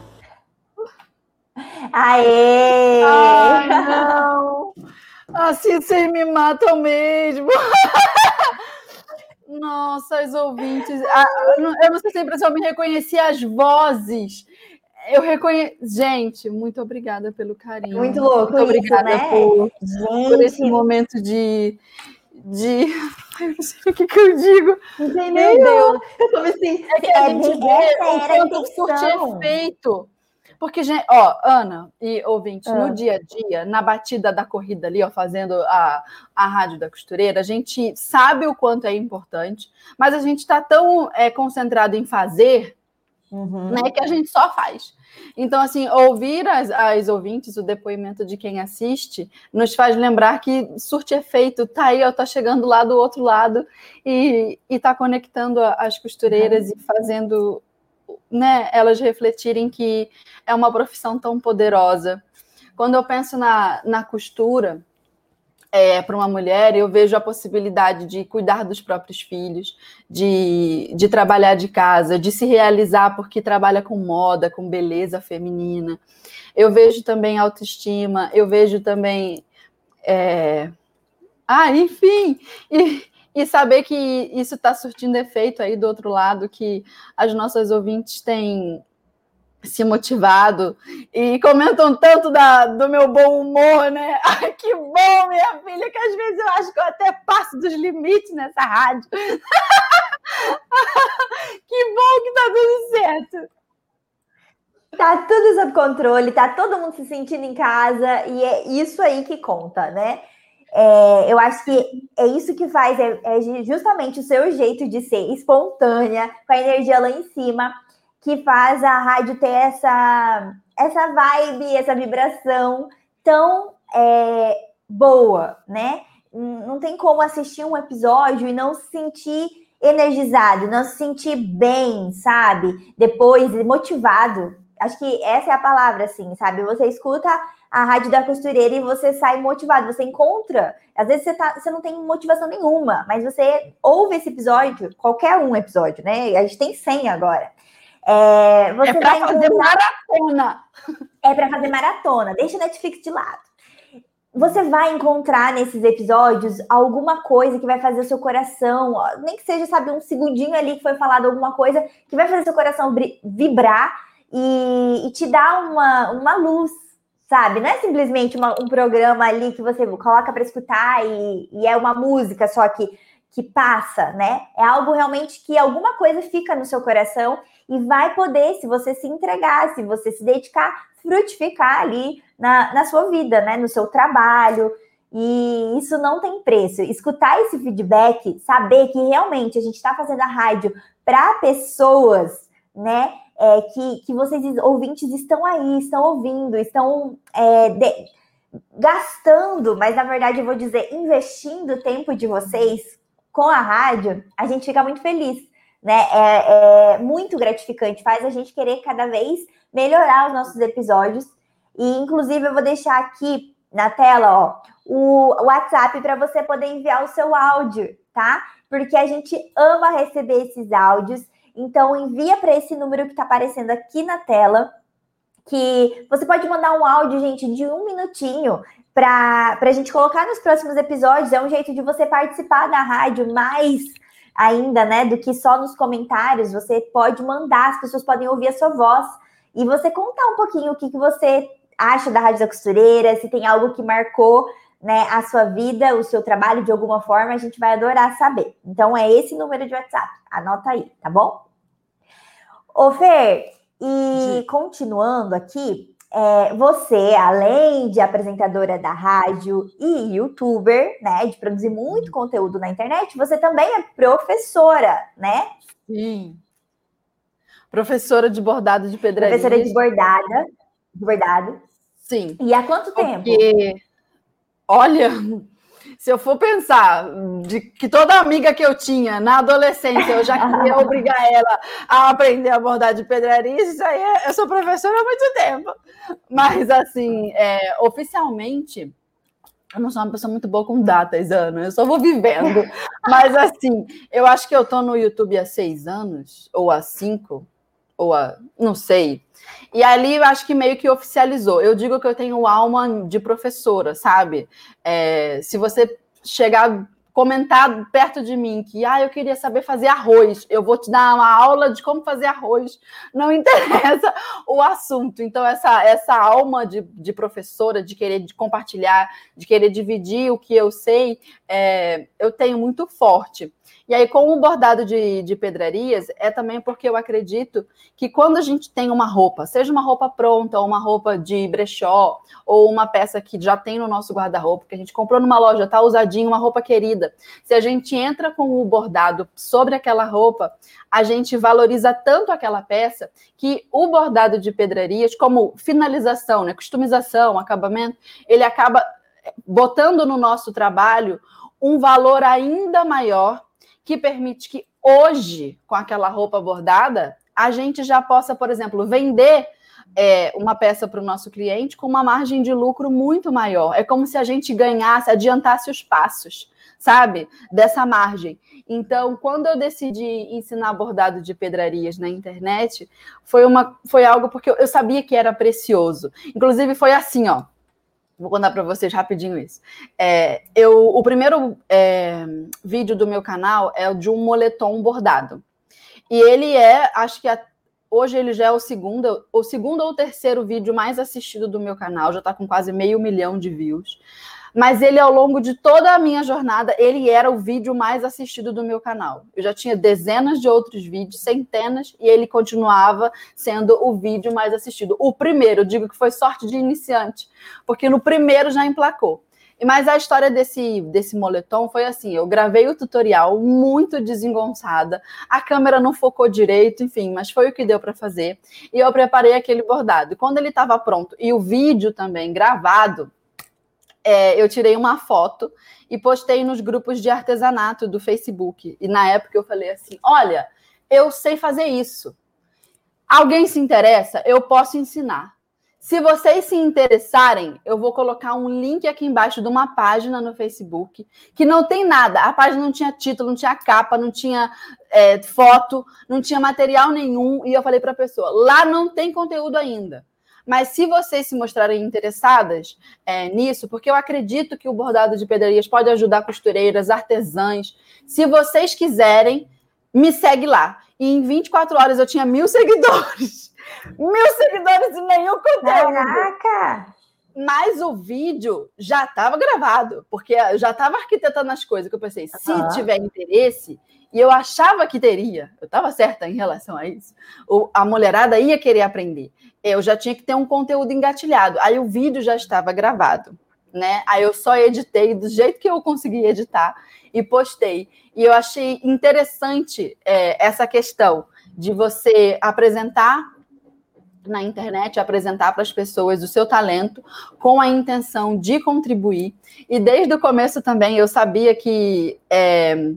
Aê! Ah, não! Assim vocês me matam mesmo! Nossa, os ouvintes. Ah, eu não sei se a impressão me reconhecer as vozes. Eu reconheço. Gente, muito obrigada pelo carinho. Muito louco. Muito obrigada isso, né? por, por, esse momento de. de... Eu não sei o que, que eu digo. Meu Deus, eu tô me sentindo. É que a gente vê o quanto surte efeito. Porque, gente, ó, Ana e ouvinte, ah. no dia a dia, na batida da corrida ali, ó, fazendo a, a rádio da costureira, a gente sabe o quanto é importante, mas a gente está tão é, concentrado em fazer, uhum. né, que a gente só faz. Então, assim, ouvir as, as ouvintes, o depoimento de quem assiste, nos faz lembrar que surte efeito, tá aí, ó, tá chegando lá do outro lado e, e tá conectando as costureiras uhum. e fazendo né, elas refletirem que é uma profissão tão poderosa quando eu penso na, na costura, é, para uma mulher, eu vejo a possibilidade de cuidar dos próprios filhos, de, de trabalhar de casa, de se realizar porque trabalha com moda, com beleza feminina. Eu vejo também autoestima, eu vejo também. É... Ah, enfim! E, e saber que isso está surtindo efeito aí do outro lado, que as nossas ouvintes têm se motivado e comentam tanto da, do meu bom humor, né? Ai, que bom, minha filha, que às vezes eu acho que eu até passo dos limites nessa rádio. que bom que tá tudo certo. Tá tudo sob controle, tá todo mundo se sentindo em casa e é isso aí que conta, né? É, eu acho que é isso que faz, é, é justamente o seu jeito de ser espontânea, com a energia lá em cima que faz a rádio ter essa, essa vibe, essa vibração tão é, boa, né? Não tem como assistir um episódio e não se sentir energizado, não se sentir bem, sabe? Depois, motivado. Acho que essa é a palavra, assim, sabe? Você escuta a rádio da costureira e você sai motivado, você encontra. Às vezes você, tá, você não tem motivação nenhuma, mas você ouve esse episódio, qualquer um episódio, né? A gente tem 100 agora. É, você é para fazer maratona. É para fazer maratona. Deixa a Netflix de lado. Você vai encontrar nesses episódios alguma coisa que vai fazer o seu coração, nem que seja, sabe, um segundinho ali que foi falado alguma coisa que vai fazer seu coração vibrar e, e te dar uma, uma luz, sabe? Não é simplesmente uma, um programa ali que você coloca para escutar e, e é uma música só que que passa, né? É algo realmente que alguma coisa fica no seu coração e vai poder, se você se entregar, se você se dedicar, frutificar ali na, na sua vida, né? No seu trabalho. E isso não tem preço. Escutar esse feedback, saber que realmente a gente está fazendo a rádio para pessoas, né? É, que, que vocês, ouvintes, estão aí, estão ouvindo, estão é, de, gastando, mas na verdade eu vou dizer, investindo o tempo de vocês com a rádio, a gente fica muito feliz, né? É, é, muito gratificante, faz a gente querer cada vez melhorar os nossos episódios. E, inclusive, eu vou deixar aqui na tela, ó, o WhatsApp para você poder enviar o seu áudio, tá? Porque a gente ama receber esses áudios. Então, envia para esse número que está aparecendo aqui na tela que você pode mandar um áudio, gente, de um minutinho para a gente colocar nos próximos episódios. É um jeito de você participar da rádio mais ainda, né, do que só nos comentários. Você pode mandar, as pessoas podem ouvir a sua voz e você contar um pouquinho o que, que você acha da Rádio da Costureira, se tem algo que marcou né, a sua vida, o seu trabalho de alguma forma, a gente vai adorar saber. Então é esse número de WhatsApp, anota aí, tá bom? Ô Fer, e Sim. continuando aqui, é, você, além de apresentadora da rádio e youtuber, né, de produzir muito conteúdo na internet, você também é professora, né? Sim. Professora de bordado de pedraria. Professora de bordada, de bordado. Sim. E há quanto tempo? Porque, olha, se eu for pensar de que toda amiga que eu tinha na adolescência, eu já queria obrigar ela a aprender a bordar de pedraria, isso aí é, eu sou professora há muito tempo. Mas, assim, é, oficialmente, eu não sou uma pessoa muito boa com datas, Ana, eu só vou vivendo. Mas, assim, eu acho que eu tô no YouTube há seis anos, ou há cinco, ou há, não sei. E ali eu acho que meio que oficializou. Eu digo que eu tenho alma de professora, sabe? É, se você chegar comentar perto de mim que ah, eu queria saber fazer arroz, eu vou te dar uma aula de como fazer arroz. Não interessa o assunto. Então, essa, essa alma de, de professora, de querer de compartilhar, de querer dividir o que eu sei, é, eu tenho muito forte. E aí, com o bordado de, de pedrarias, é também porque eu acredito que quando a gente tem uma roupa, seja uma roupa pronta, ou uma roupa de brechó, ou uma peça que já tem no nosso guarda-roupa, que a gente comprou numa loja, tá usadinho, uma roupa querida. Se a gente entra com o bordado sobre aquela roupa, a gente valoriza tanto aquela peça que o bordado de pedrarias, como finalização, né, customização, acabamento, ele acaba botando no nosso trabalho um valor ainda maior que permite que hoje, com aquela roupa bordada, a gente já possa, por exemplo, vender é, uma peça para o nosso cliente com uma margem de lucro muito maior. É como se a gente ganhasse, adiantasse os passos, sabe? Dessa margem. Então, quando eu decidi ensinar bordado de pedrarias na internet, foi, uma, foi algo porque eu, sabia que era precioso. Inclusive, foi assim, ó. Vou contar para vocês rapidinho isso. É, eu, o primeiro é, vídeo do meu canal é o de um moletom bordado. E ele é, acho que a, hoje ele já é o segundo, o segundo ou terceiro vídeo mais assistido do meu canal, já está com quase meio milhão de views mas ele, ao longo de toda a minha jornada, ele era o vídeo mais assistido do meu canal. Eu já tinha dezenas de outros vídeos, centenas, e ele continuava sendo o vídeo mais assistido. O primeiro, eu digo que foi sorte de iniciante, porque no primeiro já emplacou. Mas a história desse, desse moletom foi assim: eu gravei o tutorial muito desengonçada, a câmera não focou direito, enfim, mas foi o que deu para fazer. E eu preparei aquele bordado. E quando ele estava pronto e o vídeo também gravado, é, eu tirei uma foto e postei nos grupos de artesanato do Facebook. E na época eu falei assim: olha, eu sei fazer isso. Alguém se interessa? Eu posso ensinar. Se vocês se interessarem, eu vou colocar um link aqui embaixo de uma página no Facebook que não tem nada. A página não tinha título, não tinha capa, não tinha é, foto, não tinha material nenhum. E eu falei para a pessoa: lá não tem conteúdo ainda. Mas se vocês se mostrarem interessadas é, nisso, porque eu acredito que o bordado de pedrarias pode ajudar costureiras, artesãs. Se vocês quiserem, me segue lá. E em 24 horas eu tinha mil seguidores. Mil seguidores e nenhum conteúdo. Caraca! Mas o vídeo já estava gravado, porque eu já estava arquitetando as coisas, que eu pensei, se uhum. tiver interesse, e eu achava que teria, eu estava certa em relação a isso, a mulherada ia querer aprender eu já tinha que ter um conteúdo engatilhado. Aí o vídeo já estava gravado, né? Aí eu só editei do jeito que eu consegui editar e postei. E eu achei interessante é, essa questão de você apresentar na internet, apresentar para as pessoas o seu talento com a intenção de contribuir. E desde o começo também eu sabia que é,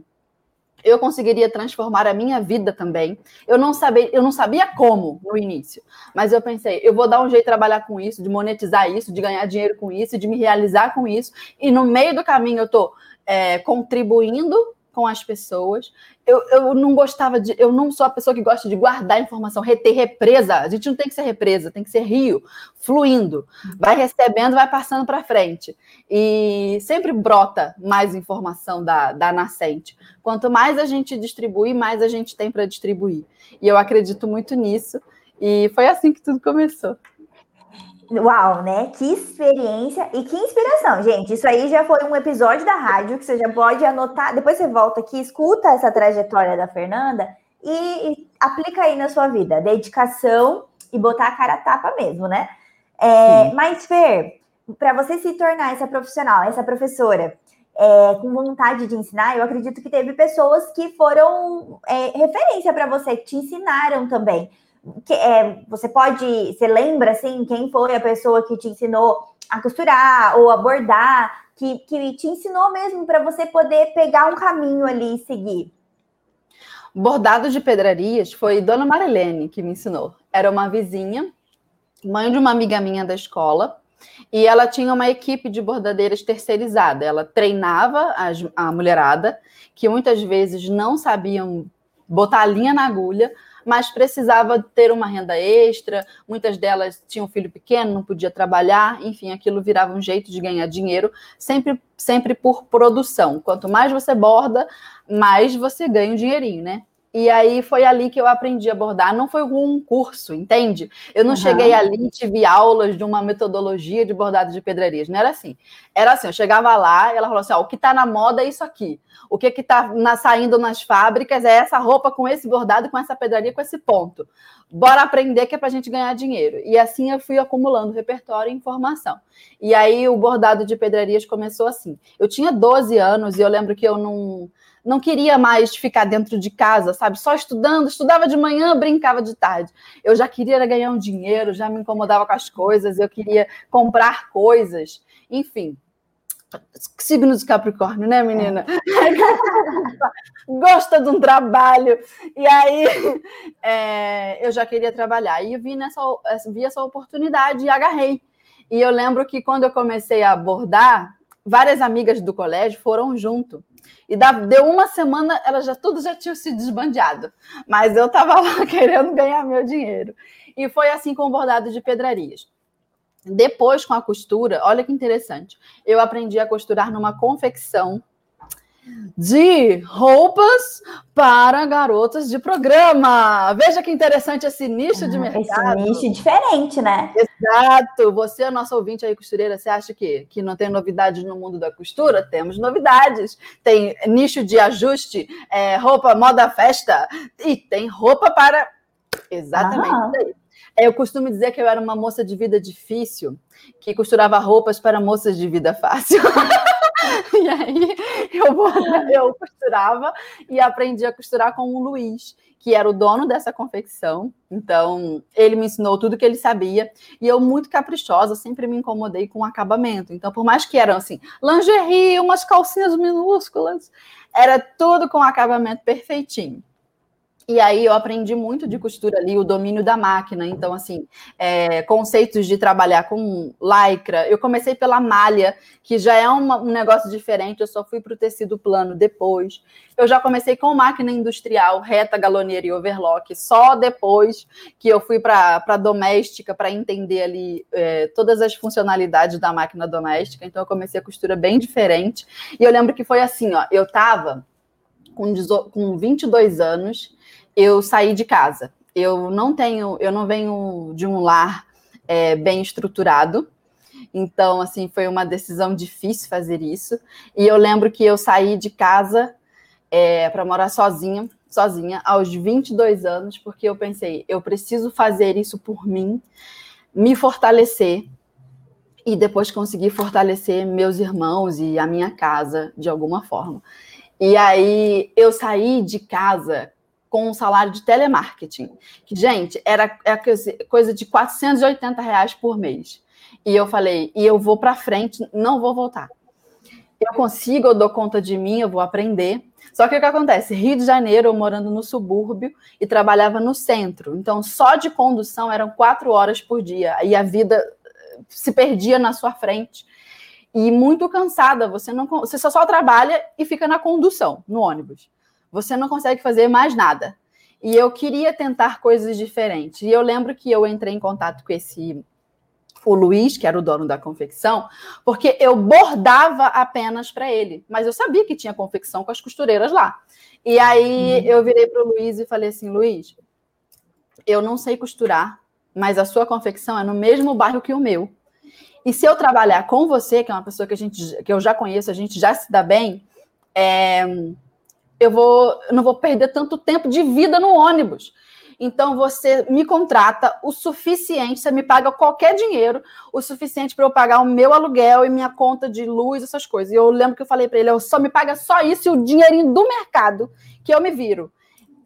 eu conseguiria transformar a minha vida também. Eu não sabia, eu não sabia como no início, mas eu pensei, eu vou dar um jeito de trabalhar com isso, de monetizar isso, de ganhar dinheiro com isso, de me realizar com isso. E no meio do caminho eu estou é, contribuindo com as pessoas. Eu, eu não gostava de. Eu não sou a pessoa que gosta de guardar informação, reter represa. A gente não tem que ser represa, tem que ser rio, fluindo. Vai recebendo, vai passando para frente. E sempre brota mais informação da, da nascente. Quanto mais a gente distribui, mais a gente tem para distribuir. E eu acredito muito nisso. E foi assim que tudo começou. Uau, né? Que experiência e que inspiração, gente. Isso aí já foi um episódio da rádio que você já pode anotar. Depois você volta aqui, escuta essa trajetória da Fernanda e, e aplica aí na sua vida. Dedicação e botar a cara a tapa mesmo, né? É, mas, Fer, para você se tornar essa profissional, essa professora, é, com vontade de ensinar, eu acredito que teve pessoas que foram é, referência para você, que te ensinaram também que, é, você pode, você lembra assim quem foi a pessoa que te ensinou a costurar ou a bordar, que, que te ensinou mesmo para você poder pegar um caminho ali e seguir? Bordado de pedrarias foi Dona Marilene que me ensinou. Era uma vizinha, mãe de uma amiga minha da escola, e ela tinha uma equipe de bordadeiras terceirizada. Ela treinava as, a mulherada, que muitas vezes não sabiam botar a linha na agulha, mas precisava ter uma renda extra. Muitas delas tinham filho pequeno, não podia trabalhar, enfim, aquilo virava um jeito de ganhar dinheiro, sempre, sempre por produção. Quanto mais você borda, mais você ganha um dinheirinho, né? E aí foi ali que eu aprendi a bordar. Não foi um curso, entende? Eu não uhum. cheguei ali e tive aulas de uma metodologia de bordado de pedrarias. Não era assim. Era assim, eu chegava lá e ela falou assim: ó, o que está na moda é isso aqui. O que está saindo nas fábricas é essa roupa com esse bordado, com essa pedraria, com esse ponto. Bora aprender que é para a gente ganhar dinheiro. E assim eu fui acumulando repertório e informação. E aí o bordado de pedrarias começou assim. Eu tinha 12 anos e eu lembro que eu não não queria mais ficar dentro de casa, sabe? Só estudando, estudava de manhã, brincava de tarde. Eu já queria ganhar um dinheiro, já me incomodava com as coisas, eu queria comprar coisas, enfim. signo de Capricórnio, né, menina? Gosta de um trabalho. E aí é, eu já queria trabalhar. E vi, nessa, vi essa oportunidade e agarrei. E eu lembro que quando eu comecei a abordar, várias amigas do colégio foram junto. E deu uma semana, elas já tudo já tinham se desbandeado. Mas eu estava lá querendo ganhar meu dinheiro. E foi assim com o bordado de pedrarias. Depois, com a costura, olha que interessante. Eu aprendi a costurar numa confecção de roupas para garotas de programa. Veja que interessante esse nicho de mercado. Esse nicho diferente, né? Exato. Você, é nosso ouvinte aí, costureira, você acha que, que não tem novidades no mundo da costura? Temos novidades. Tem nicho de ajuste, é, roupa moda festa e tem roupa para. Exatamente ah. isso aí. Eu costumo dizer que eu era uma moça de vida difícil, que costurava roupas para moças de vida fácil. e aí eu, eu costurava e aprendi a costurar com o Luiz, que era o dono dessa confecção. Então, ele me ensinou tudo que ele sabia. E eu, muito caprichosa, sempre me incomodei com o acabamento. Então, por mais que eram assim, lingerie, umas calcinhas minúsculas, era tudo com acabamento perfeitinho. E aí eu aprendi muito de costura ali, o domínio da máquina. Então, assim, é, conceitos de trabalhar com lycra. Eu comecei pela malha, que já é uma, um negócio diferente, eu só fui para o tecido plano depois. Eu já comecei com máquina industrial, reta, galoneira e overlock, só depois que eu fui para a doméstica para entender ali é, todas as funcionalidades da máquina doméstica. Então, eu comecei a costura bem diferente. E eu lembro que foi assim, ó, eu estava com, com 22 anos eu saí de casa. Eu não tenho, eu não venho de um lar é, bem estruturado. Então, assim, foi uma decisão difícil fazer isso. E eu lembro que eu saí de casa é, para morar sozinha, sozinha, aos 22 anos, porque eu pensei, eu preciso fazer isso por mim, me fortalecer e depois conseguir fortalecer meus irmãos e a minha casa de alguma forma. E aí eu saí de casa com um salário de telemarketing, que, gente, era, era coisa de 480 reais por mês. E eu falei, e eu vou para frente, não vou voltar. Eu consigo, eu dou conta de mim, eu vou aprender. Só que o que acontece? Rio de Janeiro, eu morando no subúrbio e trabalhava no centro. Então, só de condução eram quatro horas por dia. E a vida eh, se perdia na sua frente. E muito cansada, você não você só, só trabalha e fica na condução, no ônibus você não consegue fazer mais nada. E eu queria tentar coisas diferentes. E eu lembro que eu entrei em contato com esse o Luiz, que era o dono da confecção, porque eu bordava apenas para ele, mas eu sabia que tinha confecção com as costureiras lá. E aí uhum. eu virei para o Luiz e falei assim: Luiz, eu não sei costurar, mas a sua confecção é no mesmo bairro que o meu. E se eu trabalhar com você, que é uma pessoa que, a gente, que eu já conheço, a gente já se dá bem, é, eu vou, eu não vou perder tanto tempo de vida no ônibus. Então você me contrata o suficiente, você me paga qualquer dinheiro, o suficiente para eu pagar o meu aluguel e minha conta de luz, essas coisas. E eu lembro que eu falei para ele, eu só me paga só isso e o dinheirinho do mercado que eu me viro.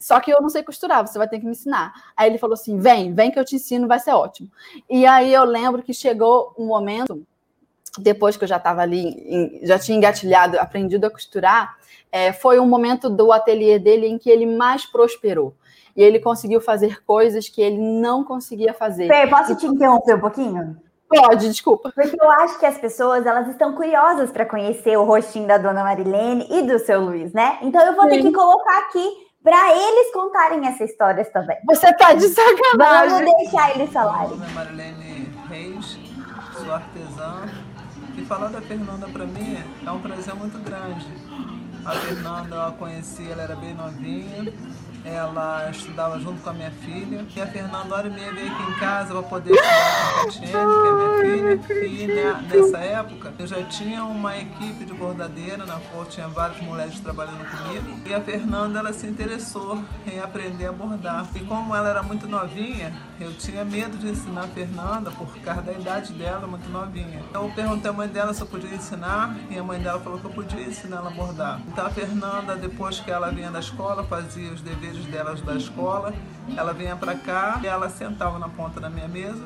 Só que eu não sei costurar, você vai ter que me ensinar. Aí ele falou assim: vem, vem que eu te ensino, vai ser ótimo. E aí eu lembro que chegou um momento, depois que eu já estava ali, já tinha engatilhado, aprendido a costurar, é, foi um momento do ateliê dele em que ele mais prosperou. E ele conseguiu fazer coisas que ele não conseguia fazer. Fê, posso te interromper um pouquinho? Pode, desculpa. Porque eu acho que as pessoas elas estão curiosas para conhecer o rostinho da dona Marilene e do seu Luiz, né? Então eu vou Sim. ter que colocar aqui para eles contarem essas histórias também. Você tá de sacanagem. Vamos deixar eles falarem. Meu nome é Marilene Reis, sou artesã. E falar da Fernanda para mim é um prazer muito grande a Fernanda, eu a conheci, ela era bem novinha. Ela estudava junto com a minha filha. E a Fernanda, hora e meia, veio aqui em casa para poder estudar com a Catiane, que é minha filha. E né, nessa época, eu já tinha uma equipe de bordadeira, na qual tinha várias mulheres trabalhando comigo. E a Fernanda, ela se interessou em aprender a bordar. E como ela era muito novinha, eu tinha medo de ensinar a Fernanda, por causa da idade dela, muito novinha. Então eu perguntei à mãe dela se eu podia ensinar, e a mãe dela falou que eu podia ensinar ela a bordar. Então a Fernanda, depois que ela vinha da escola, fazia os deveres delas da escola, ela vinha para cá e ela sentava na ponta da minha mesa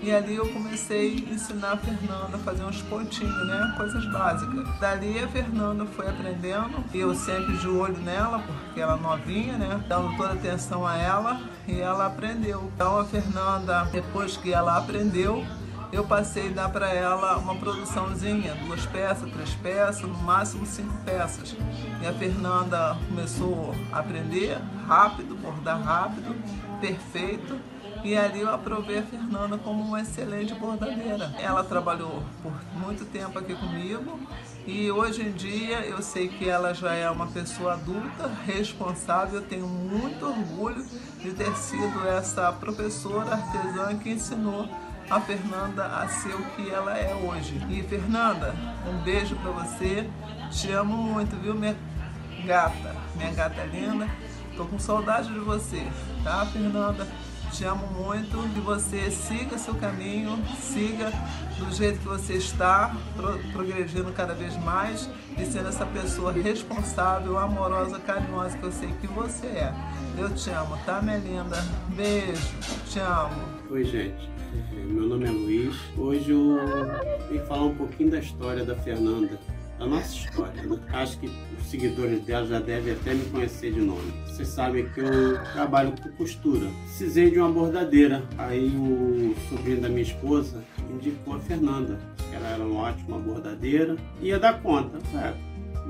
e ali eu comecei a ensinar a Fernanda a fazer uns pontinhos, né? Coisas básicas. Dali a Fernanda foi aprendendo, eu sempre de olho nela, porque ela é novinha, né? Dando toda atenção a ela e ela aprendeu. Então a Fernanda, depois que ela aprendeu, eu passei a dar para ela uma produçãozinha, duas peças, três peças, no máximo cinco peças. E a Fernanda começou a aprender rápido, bordar rápido, perfeito. E ali eu aprovei a Fernanda como uma excelente bordadeira. Ela trabalhou por muito tempo aqui comigo e hoje em dia eu sei que ela já é uma pessoa adulta, responsável. Eu tenho muito orgulho de ter sido essa professora artesã que ensinou a Fernanda a ser o que ela é hoje. E Fernanda, um beijo para você. Te amo muito, viu, minha gata? Minha gata linda. Tô com saudade de você, tá, Fernanda? Te amo muito e você siga seu caminho, siga do jeito que você está, pro, progredindo cada vez mais e sendo essa pessoa responsável, amorosa, carinhosa que eu sei que você é. Eu te amo, tá, minha linda? Beijo, te amo. Oi, gente. Meu nome é Luiz. Hoje eu vim falar um pouquinho da história da Fernanda, da nossa história. Né? Acho que os seguidores dela já devem até me conhecer de nome. Vocês sabem que eu trabalho com costura. Precisei de uma bordadeira. Aí o sobrinho da minha esposa indicou a Fernanda, que ela era uma ótima bordadeira. Ia dar conta. É,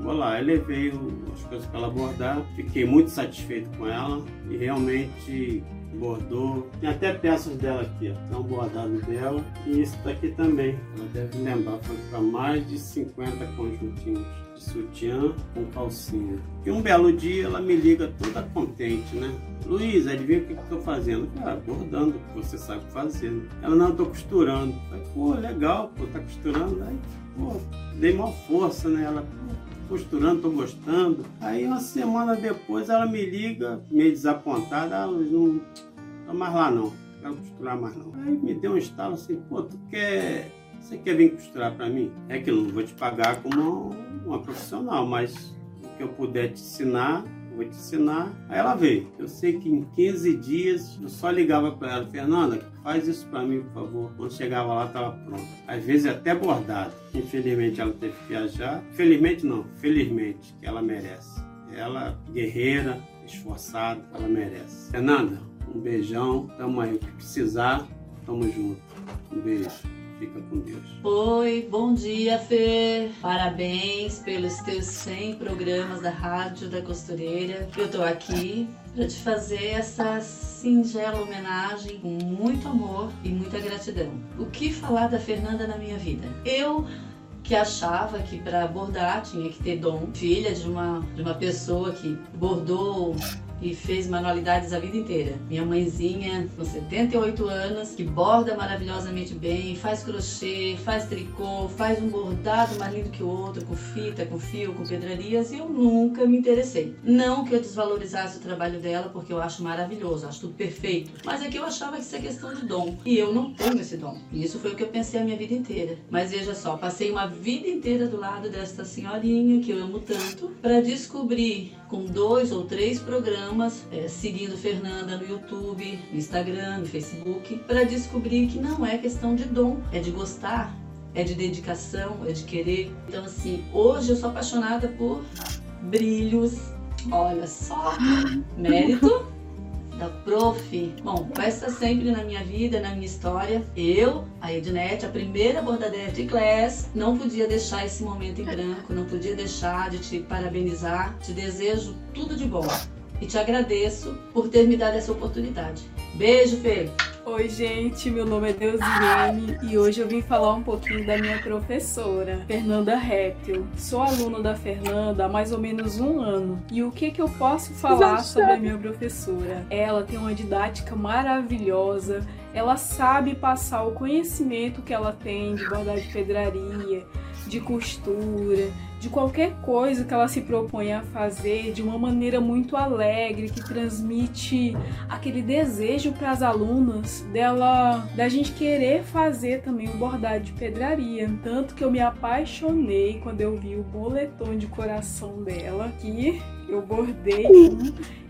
vou lá, eu levei as coisas para ela bordar. Fiquei muito satisfeito com ela e realmente bordou. Tem até peças dela aqui, ó. Um bordado dela. E isso daqui também. Ela deve lembrar, foi para mais de 50 conjuntinhos de sutiã com calcinha. E um belo dia ela me liga toda contente, né? Luiz, adivinha o que, que eu tô fazendo? Cara, bordando, que você sabe fazer. Né? Ela, não, eu tô costurando. falei, pô, legal, pô, tá costurando. Aí, pô, dei maior força, né? Ela, costurando, tô gostando. Aí uma semana depois ela me liga, meio desapontada, ah, não tô mais lá não, não quero costurar mais não. Aí me deu um estalo assim, pô, tu quer. Você quer vir costurar para mim? É que não vou te pagar como uma profissional, mas o que eu puder te ensinar, vou te ensinar. Aí ela veio. Eu sei que em 15 dias eu só ligava para ela, Fernanda, faz isso para mim, por favor. Quando chegava lá, estava pronto. Às vezes até bordado. Infelizmente ela teve que viajar. Felizmente não, felizmente, que ela merece. Ela, guerreira, esforçada, ela merece. Fernanda, um beijão, tamo aí. O que precisar, tamo junto. Um beijo. Com Deus. Oi, bom dia, Fê. Parabéns pelos teus 100 programas da Rádio da Costureira. Eu tô aqui para te fazer essa singela homenagem com muito amor e muita gratidão. O que falar da Fernanda na minha vida? Eu que achava que para bordar tinha que ter dom, filha de uma, de uma pessoa que bordou e fez manualidades a vida inteira. Minha mãezinha, com 78 anos, que borda maravilhosamente bem, faz crochê, faz tricô, faz um bordado mais lindo que o outro, com fita, com fio, com pedrarias, e eu nunca me interessei. Não que eu desvalorizasse o trabalho dela, porque eu acho maravilhoso, acho tudo perfeito, mas é que eu achava que isso é questão de dom, e eu não tenho esse dom. E isso foi o que eu pensei a minha vida inteira. Mas veja só, passei uma vida inteira do lado desta senhorinha que eu amo tanto, para descobrir com dois ou três programas, é, seguindo Fernanda no YouTube, no Instagram, no Facebook, para descobrir que não é questão de dom, é de gostar, é de dedicação, é de querer. Então, assim, hoje eu sou apaixonada por brilhos. Olha só, mérito da prof. Bom, vai estar sempre na minha vida, na minha história. Eu, a Ednete, a primeira bordadeira de class, não podia deixar esse momento em branco, não podia deixar de te parabenizar. Te desejo tudo de bom e te agradeço por ter me dado essa oportunidade. Beijo, Fê! Oi, gente, meu nome é Deusilene e hoje eu vim falar um pouquinho da minha professora, Fernanda Réptil. Sou aluna da Fernanda há mais ou menos um ano. E o que, que eu posso falar sobre a minha professora? Ela tem uma didática maravilhosa, ela sabe passar o conhecimento que ela tem de bordar de pedraria, de costura, de qualquer coisa que ela se propõe a fazer de uma maneira muito alegre, que transmite aquele desejo para as alunas dela, da gente querer fazer também um bordado de pedraria. Tanto que eu me apaixonei quando eu vi o boletom de coração dela, que eu bordei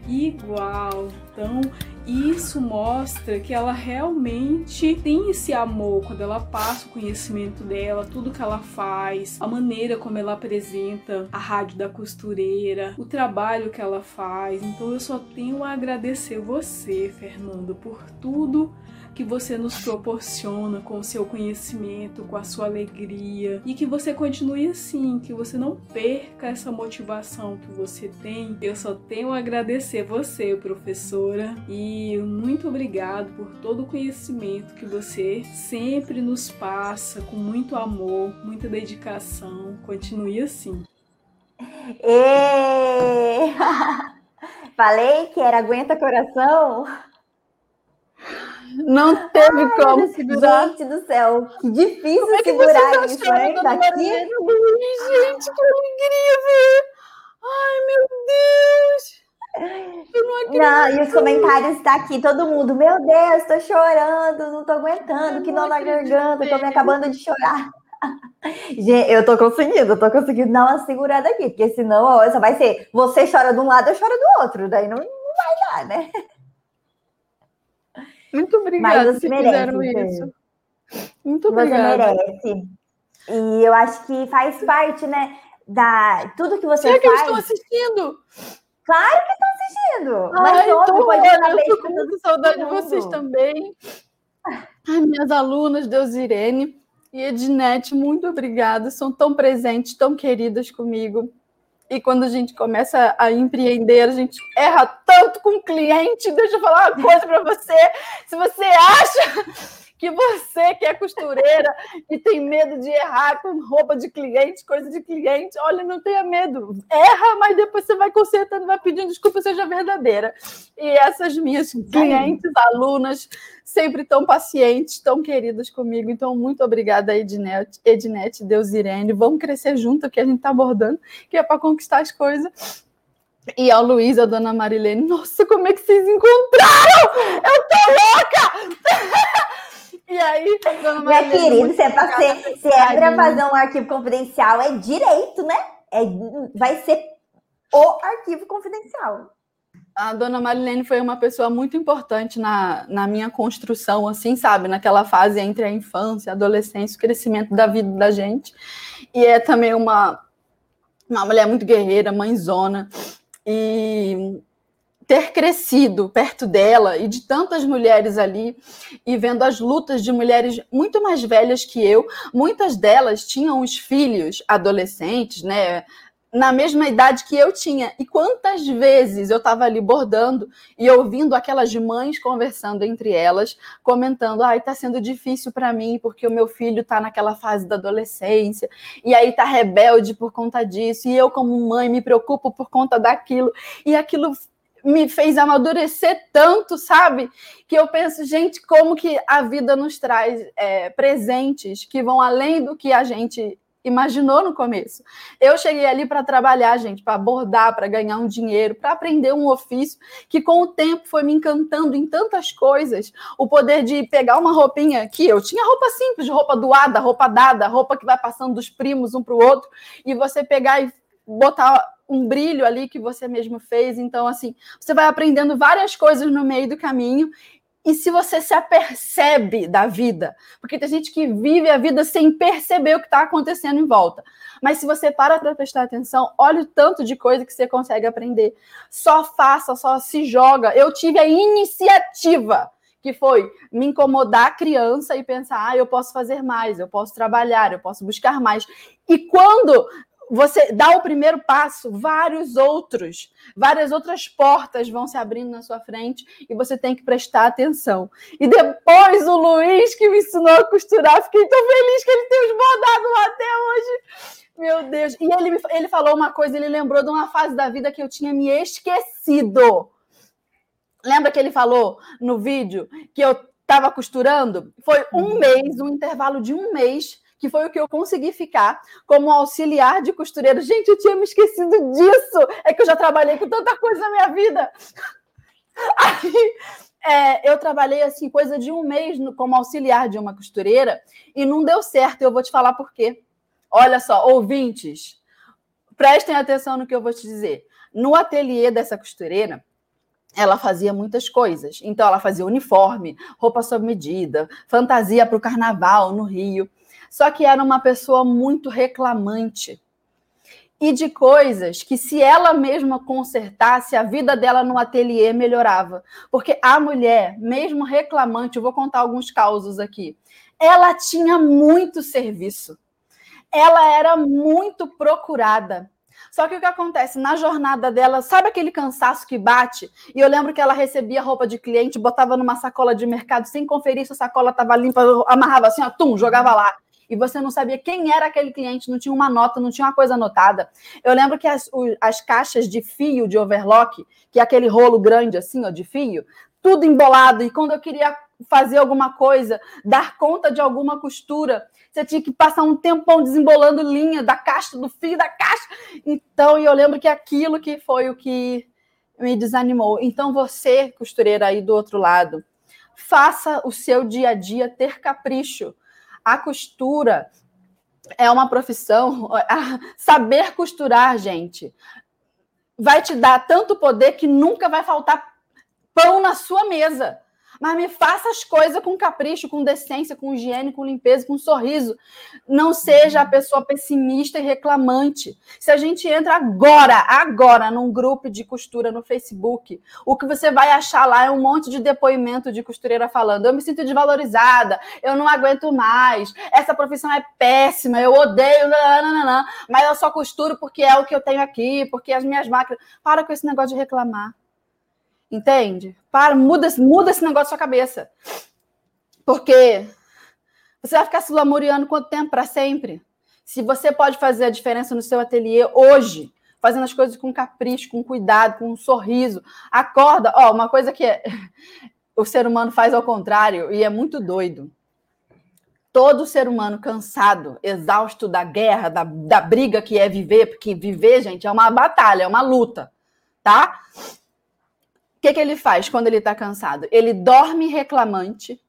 igual. Então, isso mostra que ela realmente tem esse amor quando ela passa o conhecimento dela, tudo que ela faz, a maneira como ela apresenta a rádio da costureira, o trabalho que ela faz. Então eu só tenho a agradecer você, Fernando, por tudo que você nos proporciona com o seu conhecimento, com a sua alegria e que você continue assim, que você não perca essa motivação que você tem. Eu só tenho a agradecer você, professora, e muito obrigado por todo o conhecimento que você sempre nos passa com muito amor, muita dedicação. Continue assim. Falei que era aguenta coração. Não teve Ai, como segurar. Gente do céu, que difícil é que segurar isso, né? Daqui. Gente, que alegria ver! Ai, meu Deus! Eu não acredito. Não, e os comentários daqui, todo mundo, meu Deus, tô chorando, não tô aguentando, eu que nó na garganta, tô me acabando de chorar. Gente, eu tô conseguindo, eu tô conseguindo dar uma segurada aqui, porque senão ó, só vai ser você chora de um lado, eu choro do outro, daí não, não vai dar, né? Muito obrigada você merece, isso. Muito obrigada. Você merece. E eu acho que faz parte, né, da tudo que você Será faz. que eles estão assistindo? Claro que estão assistindo. Ai, mas tô, pode eu tô com muita saudade de vocês também. Ai, minhas alunas, Deusirene e Ednete, muito obrigada. São tão presentes, tão queridas comigo. E quando a gente começa a empreender, a gente erra tanto com o cliente. Deixa eu falar uma coisa para você. Se você acha que você que é costureira e tem medo de errar com roupa de cliente, coisa de cliente, olha, não tenha medo. Erra, mas depois você vai consertando, vai pedindo desculpa, seja verdadeira. E essas minhas clientes, alunas, sempre tão pacientes, tão queridas comigo. Então, muito obrigada, Ednet, Ednet Deus Irene. Vamos crescer junto, que a gente está abordando, que é para conquistar as coisas. E ao Luiz, a dona Marilene, nossa, como é que vocês encontraram? Eu tô louca! E aí, dona Minha querida, se é para ser, se é para fazer um arquivo confidencial, é direito, né? É, vai ser o arquivo confidencial. A dona Marilene foi uma pessoa muito importante na, na minha construção, assim, sabe? Naquela fase entre a infância, a adolescência, o crescimento da vida da gente. E é também uma, uma mulher muito guerreira, mãezona. E ter crescido perto dela e de tantas mulheres ali e vendo as lutas de mulheres muito mais velhas que eu, muitas delas tinham os filhos adolescentes, né? Na mesma idade que eu tinha. E quantas vezes eu estava ali bordando e ouvindo aquelas mães conversando entre elas, comentando: ai, tá sendo difícil para mim porque o meu filho tá naquela fase da adolescência e aí tá rebelde por conta disso, e eu, como mãe, me preocupo por conta daquilo. E aquilo me fez amadurecer tanto, sabe? Que eu penso, gente, como que a vida nos traz é, presentes que vão além do que a gente imaginou no começo. Eu cheguei ali para trabalhar, gente, para bordar, para ganhar um dinheiro, para aprender um ofício que com o tempo foi me encantando em tantas coisas. O poder de pegar uma roupinha aqui, eu tinha roupa simples, roupa doada, roupa dada, roupa que vai passando dos primos um para o outro, e você pegar e botar um brilho ali que você mesmo fez. Então, assim, você vai aprendendo várias coisas no meio do caminho. E se você se apercebe da vida, porque tem gente que vive a vida sem perceber o que está acontecendo em volta. Mas se você para para prestar atenção, olha o tanto de coisa que você consegue aprender. Só faça, só se joga. Eu tive a iniciativa que foi me incomodar a criança e pensar, ah, eu posso fazer mais, eu posso trabalhar, eu posso buscar mais. E quando você dá o primeiro passo, vários outros, várias outras portas vão se abrindo na sua frente e você tem que prestar atenção. E depois o Luiz que me ensinou a costurar, fiquei tão feliz que ele tem lá até hoje. Meu Deus. E ele, ele falou uma coisa, ele lembrou de uma fase da vida que eu tinha me esquecido. Lembra que ele falou no vídeo que eu estava costurando? Foi um mês, um intervalo de um mês que foi o que eu consegui ficar como auxiliar de costureira. Gente, eu tinha me esquecido disso. É que eu já trabalhei com tanta coisa na minha vida. Aí, é, eu trabalhei assim, coisa de um mês no, como auxiliar de uma costureira e não deu certo. Eu vou te falar por quê. Olha só, ouvintes, prestem atenção no que eu vou te dizer. No ateliê dessa costureira, ela fazia muitas coisas. Então, ela fazia uniforme, roupa sob medida, fantasia para o carnaval no Rio. Só que era uma pessoa muito reclamante. E de coisas que, se ela mesma consertasse, a vida dela no ateliê melhorava. Porque a mulher, mesmo reclamante, eu vou contar alguns causos aqui, ela tinha muito serviço. Ela era muito procurada. Só que o que acontece na jornada dela, sabe aquele cansaço que bate? E eu lembro que ela recebia roupa de cliente, botava numa sacola de mercado sem conferir se a sacola estava limpa, amarrava assim, ó, tum, jogava lá. E você não sabia quem era aquele cliente, não tinha uma nota, não tinha uma coisa anotada. Eu lembro que as, as caixas de fio de overlock, que é aquele rolo grande assim, ó, de fio, tudo embolado. E quando eu queria fazer alguma coisa, dar conta de alguma costura, você tinha que passar um tempão desembolando linha da caixa, do fio da caixa. Então, eu lembro que aquilo que foi o que me desanimou. Então, você, costureira aí do outro lado, faça o seu dia a dia ter capricho. A costura é uma profissão, saber costurar, gente, vai te dar tanto poder que nunca vai faltar pão na sua mesa mas me faça as coisas com capricho, com decência, com higiene, com limpeza, com sorriso. Não seja a pessoa pessimista e reclamante. Se a gente entra agora, agora, num grupo de costura no Facebook, o que você vai achar lá é um monte de depoimento de costureira falando: eu me sinto desvalorizada, eu não aguento mais, essa profissão é péssima, eu odeio, nananana, mas eu só costuro porque é o que eu tenho aqui, porque as minhas máquinas. Para com esse negócio de reclamar. Entende? Para, muda, muda esse negócio da sua cabeça. Porque você vai ficar se lamuriando quanto tempo? Para sempre. Se você pode fazer a diferença no seu ateliê hoje, fazendo as coisas com capricho, com cuidado, com um sorriso, acorda. Ó, uma coisa que o ser humano faz ao contrário e é muito doido. Todo ser humano cansado, exausto da guerra, da, da briga que é viver, porque viver, gente, é uma batalha, é uma luta, tá? Que, que ele faz quando ele está cansado? Ele dorme reclamante,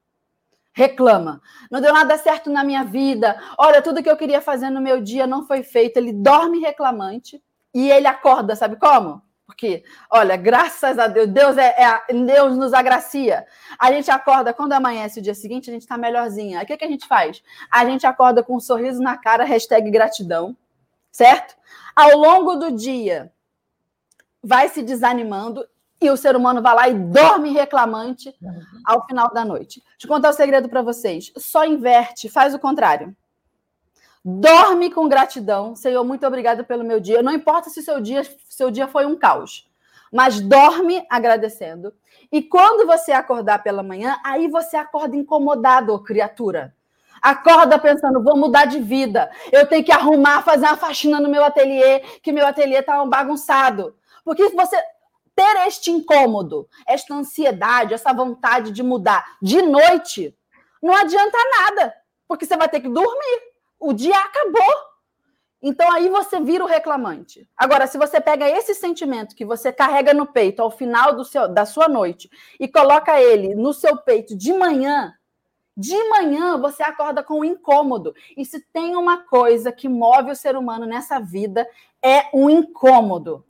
reclama. Não deu nada certo na minha vida. Olha, tudo que eu queria fazer no meu dia não foi feito. Ele dorme reclamante e ele acorda, sabe como? Porque, olha, graças a Deus, Deus é, é Deus nos agracia. A gente acorda quando amanhece o dia seguinte, a gente está melhorzinha. O que, que a gente faz? A gente acorda com um sorriso na cara, hashtag gratidão, certo? Ao longo do dia, vai se desanimando e o ser humano vai lá e dorme reclamante ao final da noite. Deixa eu contar o um segredo para vocês. Só inverte, faz o contrário. Dorme com gratidão. Senhor, muito obrigada pelo meu dia. Não importa se seu dia, seu dia foi um caos, mas dorme agradecendo. E quando você acordar pela manhã, aí você acorda incomodado, criatura. Acorda pensando, vou mudar de vida. Eu tenho que arrumar, fazer uma faxina no meu ateliê, que meu ateliê tá um bagunçado. Porque você ter este incômodo, esta ansiedade, essa vontade de mudar de noite, não adianta nada, porque você vai ter que dormir. O dia acabou. Então aí você vira o reclamante. Agora, se você pega esse sentimento que você carrega no peito ao final seu, da sua noite e coloca ele no seu peito de manhã, de manhã você acorda com um incômodo. E se tem uma coisa que move o ser humano nessa vida, é um incômodo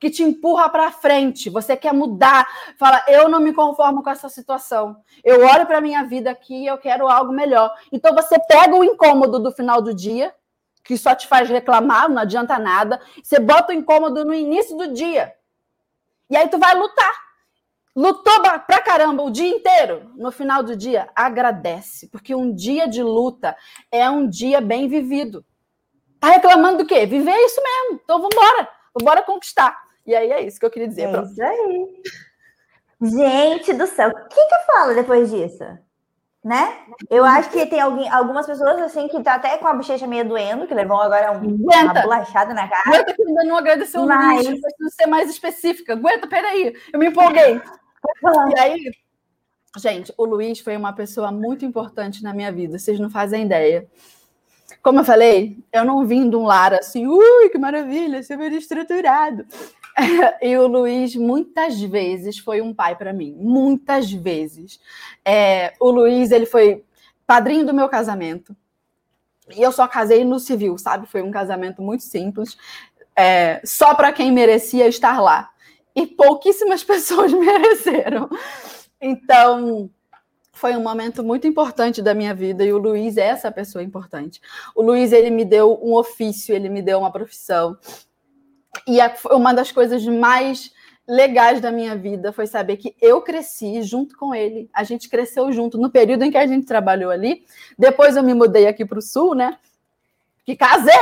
que te empurra para frente. Você quer mudar, fala: "Eu não me conformo com essa situação. Eu olho para minha vida aqui e eu quero algo melhor". Então você pega o incômodo do final do dia, que só te faz reclamar, não adianta nada. Você bota o incômodo no início do dia. E aí tu vai lutar. Lutou pra caramba o dia inteiro. No final do dia, agradece, porque um dia de luta é um dia bem vivido. Tá reclamando do quê? Viver é isso mesmo. Então vamos embora. Bora conquistar. E aí é isso que eu queria dizer. É isso aí. Gente do céu, o que que eu falo depois disso? Né? Eu acho que tem alguém, algumas pessoas assim que tá até com a bochecha meio doendo, que levam agora um, uma bolachada na cara. Aguenta que ainda não agradeceu o Mas... Luiz, preciso ser mais específica. Aguenta, peraí, eu me empolguei. e aí, gente, o Luiz foi uma pessoa muito importante na minha vida, vocês não fazem ideia. como eu falei, eu não vim de um lar assim, ui, que maravilha, super estruturado. E o Luiz, muitas vezes, foi um pai para mim. Muitas vezes. É, o Luiz, ele foi padrinho do meu casamento. E eu só casei no civil, sabe? Foi um casamento muito simples. É, só para quem merecia estar lá. E pouquíssimas pessoas mereceram. Então, foi um momento muito importante da minha vida e o Luiz é essa pessoa importante. O Luiz ele me deu um ofício, ele me deu uma profissão. E uma das coisas mais legais da minha vida foi saber que eu cresci junto com ele. A gente cresceu junto no período em que a gente trabalhou ali. Depois eu me mudei aqui para o sul, né? Que casei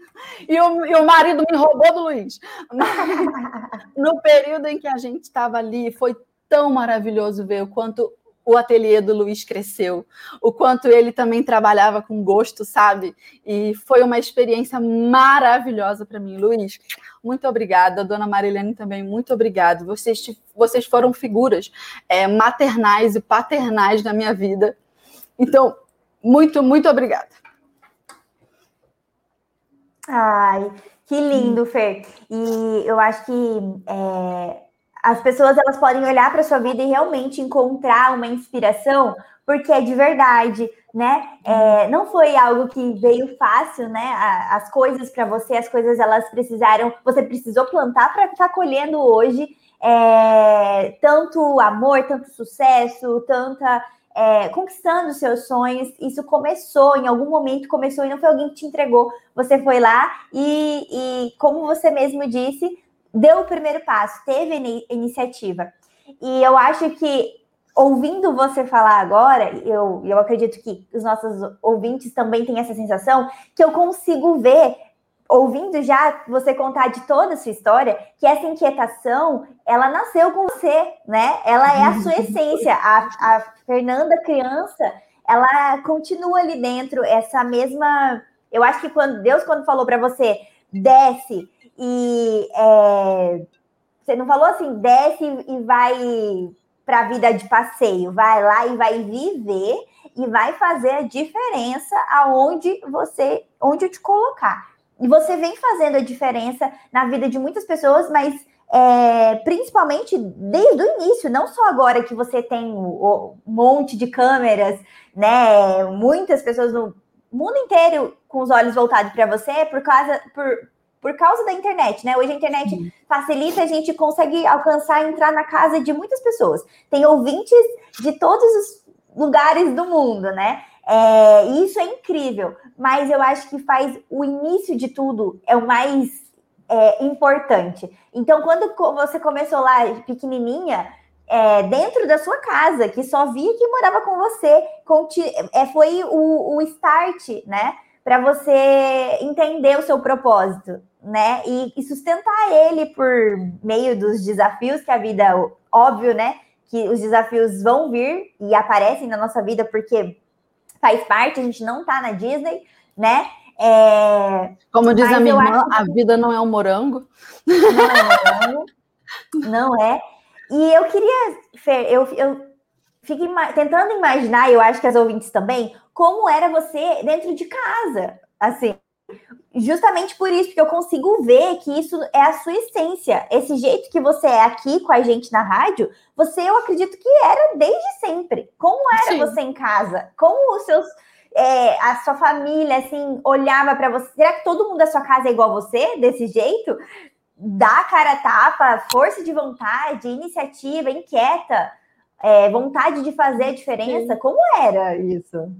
e o, e o marido me roubou do Luiz. no período em que a gente estava ali, foi tão maravilhoso ver o quanto o ateliê do Luiz cresceu, o quanto ele também trabalhava com gosto, sabe? E foi uma experiência maravilhosa para mim, Luiz. Muito obrigada, dona Marilene também, muito obrigado. Vocês, vocês foram figuras é, maternais e paternais na minha vida. Então, muito, muito obrigada. Ai, que lindo, Fer. E eu acho que é, as pessoas elas podem olhar para sua vida e realmente encontrar uma inspiração, porque é de verdade, né? É, não foi algo que veio fácil, né? As coisas para você, as coisas elas precisaram, você precisou plantar para estar tá colhendo hoje é, tanto amor, tanto sucesso, tanta é, conquistando seus sonhos. Isso começou, em algum momento começou e não foi alguém que te entregou. Você foi lá e, e como você mesmo disse, deu o primeiro passo, teve iniciativa. E eu acho que, ouvindo você falar agora, eu, eu acredito que os nossos ouvintes também têm essa sensação, que eu consigo ver, ouvindo já você contar de toda a sua história, que essa inquietação, ela nasceu com você, né? Ela é a sua essência. A, a Fernanda criança, ela continua ali dentro, essa mesma... Eu acho que quando Deus, quando falou para você, desce e é, você não falou assim, desce e vai para a vida de passeio, vai lá e vai viver e vai fazer a diferença aonde você, onde eu te colocar. E você vem fazendo a diferença na vida de muitas pessoas, mas é, principalmente desde o início, não só agora que você tem um monte de câmeras, né? Muitas pessoas no mundo inteiro com os olhos voltados para você por causa por, por causa da internet, né? Hoje a internet uhum. facilita, a gente consegue alcançar e entrar na casa de muitas pessoas. Tem ouvintes de todos os lugares do mundo, né? É, isso é incrível, mas eu acho que faz o início de tudo é o mais é, importante. Então, quando você começou lá pequenininha, é, dentro da sua casa, que só via que morava com você, é, foi o, o start, né? Para você entender o seu propósito né? E, e, sustentar ele por meio dos desafios que a vida, óbvio, né? Que os desafios vão vir e aparecem na nossa vida porque faz parte, a gente não tá na Disney, né? É... Como diz a minha irmã, que... a vida não é um morango. Não é morango, não é. E eu queria, Fer, eu, eu fico ima tentando imaginar, eu acho que as ouvintes também, como era você dentro de casa, assim, Justamente por isso, porque eu consigo ver que isso é a sua essência. Esse jeito que você é aqui com a gente na rádio, você eu acredito que era desde sempre. Como era Sim. você em casa? Como os seus. É, a sua família, assim, olhava para você. Será que todo mundo da sua casa é igual a você, desse jeito? Dá cara a tapa, força de vontade, iniciativa, inquieta, é, vontade de fazer a diferença. Sim. Como era isso?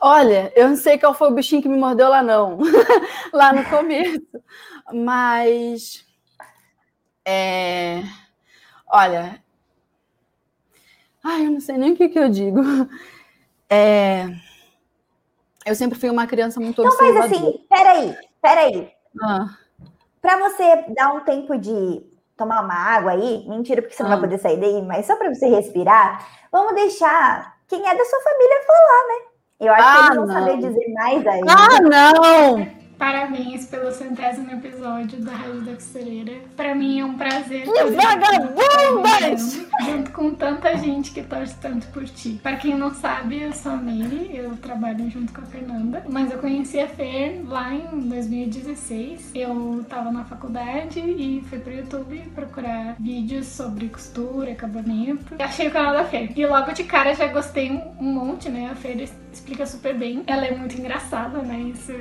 Olha, eu não sei qual foi o bichinho que me mordeu lá, não, lá no começo, mas. É... Olha. Ai, eu não sei nem o que, que eu digo. É... Eu sempre fui uma criança muito então observadora. Então faz assim, peraí, peraí. Ah. Para você dar um tempo de tomar uma água aí, mentira, porque você ah. não vai ah. poder sair daí, mas só para você respirar, vamos deixar quem é da sua família falar, né? Eu acho ah, que eles vão não. saber dizer mais aí. Ah, não! Parabéns pelo centésimo episódio da Rádio da Costureira. Pra mim é um prazer. Que vagabundas! Junto com tanta gente que torce tanto por ti. Pra quem não sabe, eu sou a Meire, eu trabalho junto com a Fernanda, mas eu conheci a Fer lá em 2016. Eu tava na faculdade e fui pro YouTube procurar vídeos sobre costura, acabamento. E achei o canal da Fer. E logo de cara já gostei um monte, né? A Fer explica super bem. Ela é muito engraçada, né? Isso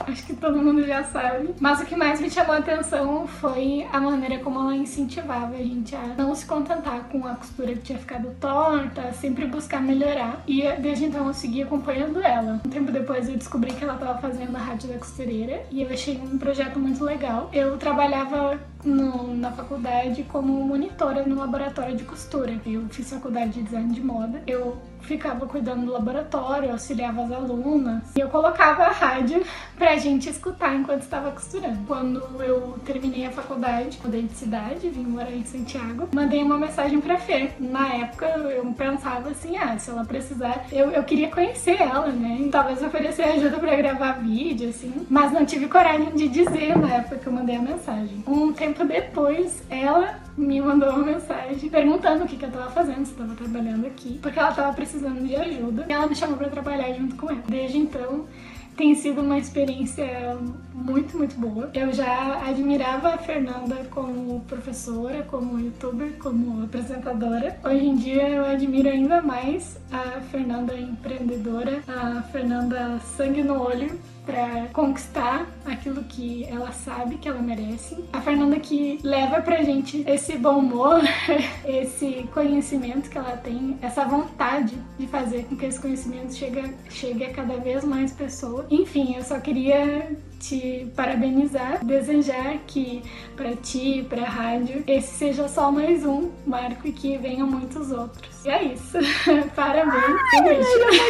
acho que todo mundo já sabe. Mas o que mais me chamou a atenção foi a maneira como ela incentivava a gente a não se contentar com a costura que tinha ficado torta, sempre buscar melhorar. E desde então eu segui acompanhando ela. Um tempo depois eu descobri que ela estava fazendo a Rádio da Costureira e eu achei um projeto muito legal. Eu trabalhava no, na faculdade como monitora no laboratório de costura. Eu fiz faculdade de design de moda. Eu ficava cuidando do laboratório, auxiliava as alunas e eu colocava a rádio pra gente escutar enquanto estava costurando. Quando eu terminei a faculdade, mudei de cidade, vim morar em Santiago, mandei uma mensagem pra Fer. Na época eu pensava assim, ah, se ela precisar, eu, eu queria conhecer ela, né? Talvez oferecer ajuda pra gravar vídeo, assim, mas não tive coragem de dizer na época que eu mandei a mensagem. Um tempo depois, ela me mandou uma mensagem perguntando o que, que eu tava fazendo, se eu tava trabalhando aqui, porque ela tava precisando de ajuda. E ela me chamou para trabalhar junto com ela. Desde então, tem sido uma experiência muito, muito boa. Eu já admirava a Fernanda como professora, como youtuber, como apresentadora. Hoje em dia eu admiro ainda mais a Fernanda empreendedora, a Fernanda sangue no olho para conquistar aquilo que ela sabe que ela merece. A Fernanda que leva pra gente esse bom humor, esse conhecimento que ela tem, essa vontade de fazer com que esse conhecimento chegue, chegue a cada vez mais pessoas. Enfim, eu só queria te parabenizar, desejar que para ti, para a rádio, esse seja só mais um marco e que venham muitos outros. E é isso. parabéns.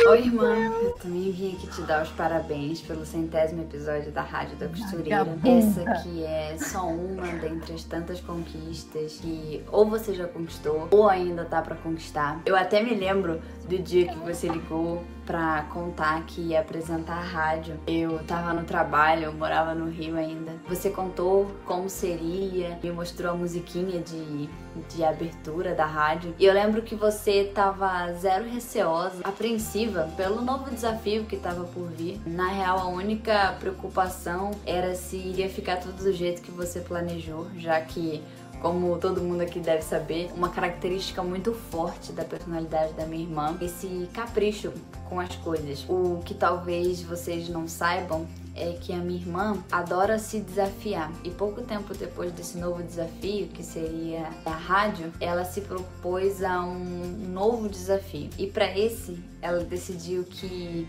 Oi, irmã. Eu também vim aqui te dar os parabéns pelo centésimo episódio da Rádio da Costureira. Essa aqui é só uma dentre as tantas conquistas que ou você já conquistou ou ainda tá para conquistar. Eu até me lembro do dia que você ligou para contar que ia apresentar a rádio. Eu tava no trabalho, eu morava no Rio ainda. Você contou como seria, me mostrou a musiquinha de, de abertura da rádio. E eu lembro que você tava zero receosa, apreensiva pelo novo desafio que tava por vir. Na real, a única preocupação era se iria ficar tudo do jeito que você planejou, já que como todo mundo aqui deve saber, uma característica muito forte da personalidade da minha irmã, esse capricho com as coisas. O que talvez vocês não saibam é que a minha irmã adora se desafiar. E pouco tempo depois desse novo desafio, que seria a rádio, ela se propôs a um novo desafio. E para esse, ela decidiu que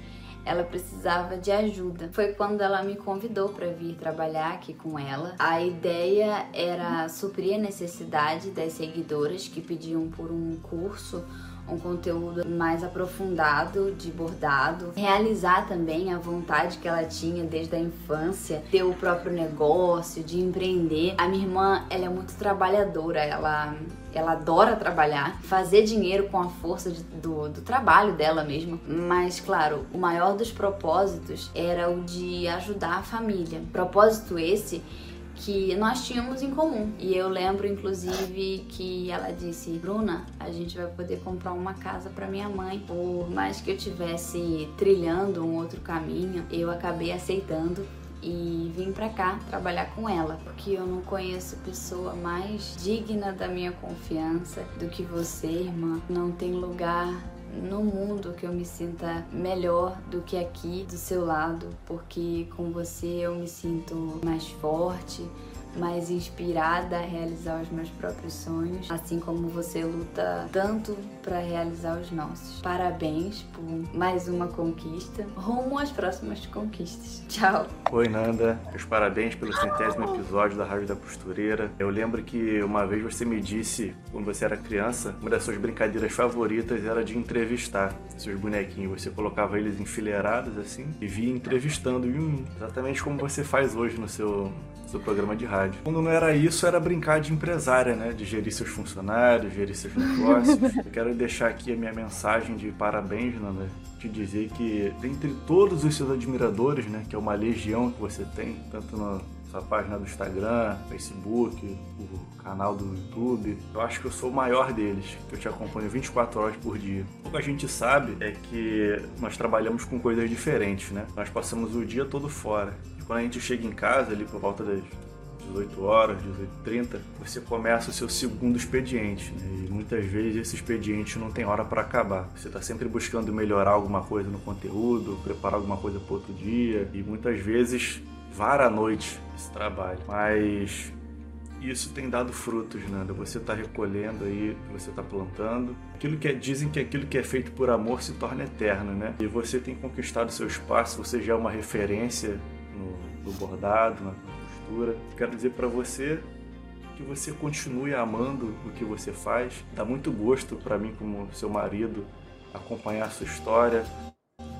ela precisava de ajuda. Foi quando ela me convidou para vir trabalhar aqui com ela. A ideia era suprir a necessidade das seguidoras que pediam por um curso um conteúdo mais aprofundado de bordado, realizar também a vontade que ela tinha desde a infância, ter o próprio negócio, de empreender. A minha irmã, ela é muito trabalhadora, ela ela adora trabalhar, fazer dinheiro com a força de, do, do trabalho dela mesma. Mas, claro, o maior dos propósitos era o de ajudar a família. Propósito esse que nós tínhamos em comum. E eu lembro, inclusive, que ela disse: Bruna, a gente vai poder comprar uma casa para minha mãe. Por mais que eu tivesse trilhando um outro caminho, eu acabei aceitando e vim para cá trabalhar com ela, porque eu não conheço pessoa mais digna da minha confiança do que você, irmã. Não tem lugar no mundo que eu me sinta melhor do que aqui do seu lado, porque com você eu me sinto mais forte, mais inspirada a realizar os meus próprios sonhos, assim como você luta tanto para realizar os nossos. Parabéns por mais uma conquista, rumo às próximas conquistas. Tchau. Oi, Nanda. Meus parabéns pelo centésimo episódio da Rádio da Costureira. Eu lembro que uma vez você me disse, quando você era criança, uma das suas brincadeiras favoritas era de entrevistar seus bonequinhos. Você colocava eles enfileirados assim e via entrevistando, exatamente como você faz hoje no seu, seu programa de rádio Quando não era isso, era brincar de empresária, né? De gerir seus funcionários, gerir seus negócios. Eu quero deixar aqui a minha mensagem de parabéns, Nanda. Te dizer que, dentre todos os seus admiradores, né? Que é uma legião que você tem, tanto na sua página do Instagram, Facebook, o canal do YouTube. Eu acho que eu sou o maior deles, que eu te acompanho 24 horas por dia. O que a gente sabe é que nós trabalhamos com coisas diferentes, né? Nós passamos o dia todo fora. E quando a gente chega em casa, ali por volta das 18 horas, 18h30, você começa o seu segundo expediente. Né? E muitas vezes esse expediente não tem hora para acabar. Você está sempre buscando melhorar alguma coisa no conteúdo, preparar alguma coisa para outro dia. E muitas vezes vara a noite esse trabalho. Mas isso tem dado frutos, Nanda. Você está recolhendo aí, você está plantando. Aquilo que é, dizem que aquilo que é feito por amor se torna eterno, né? E você tem conquistado seu espaço. Você já é uma referência no, no bordado, na costura. Quero dizer para você que você continue amando o que você faz. Dá muito gosto para mim como seu marido acompanhar a sua história,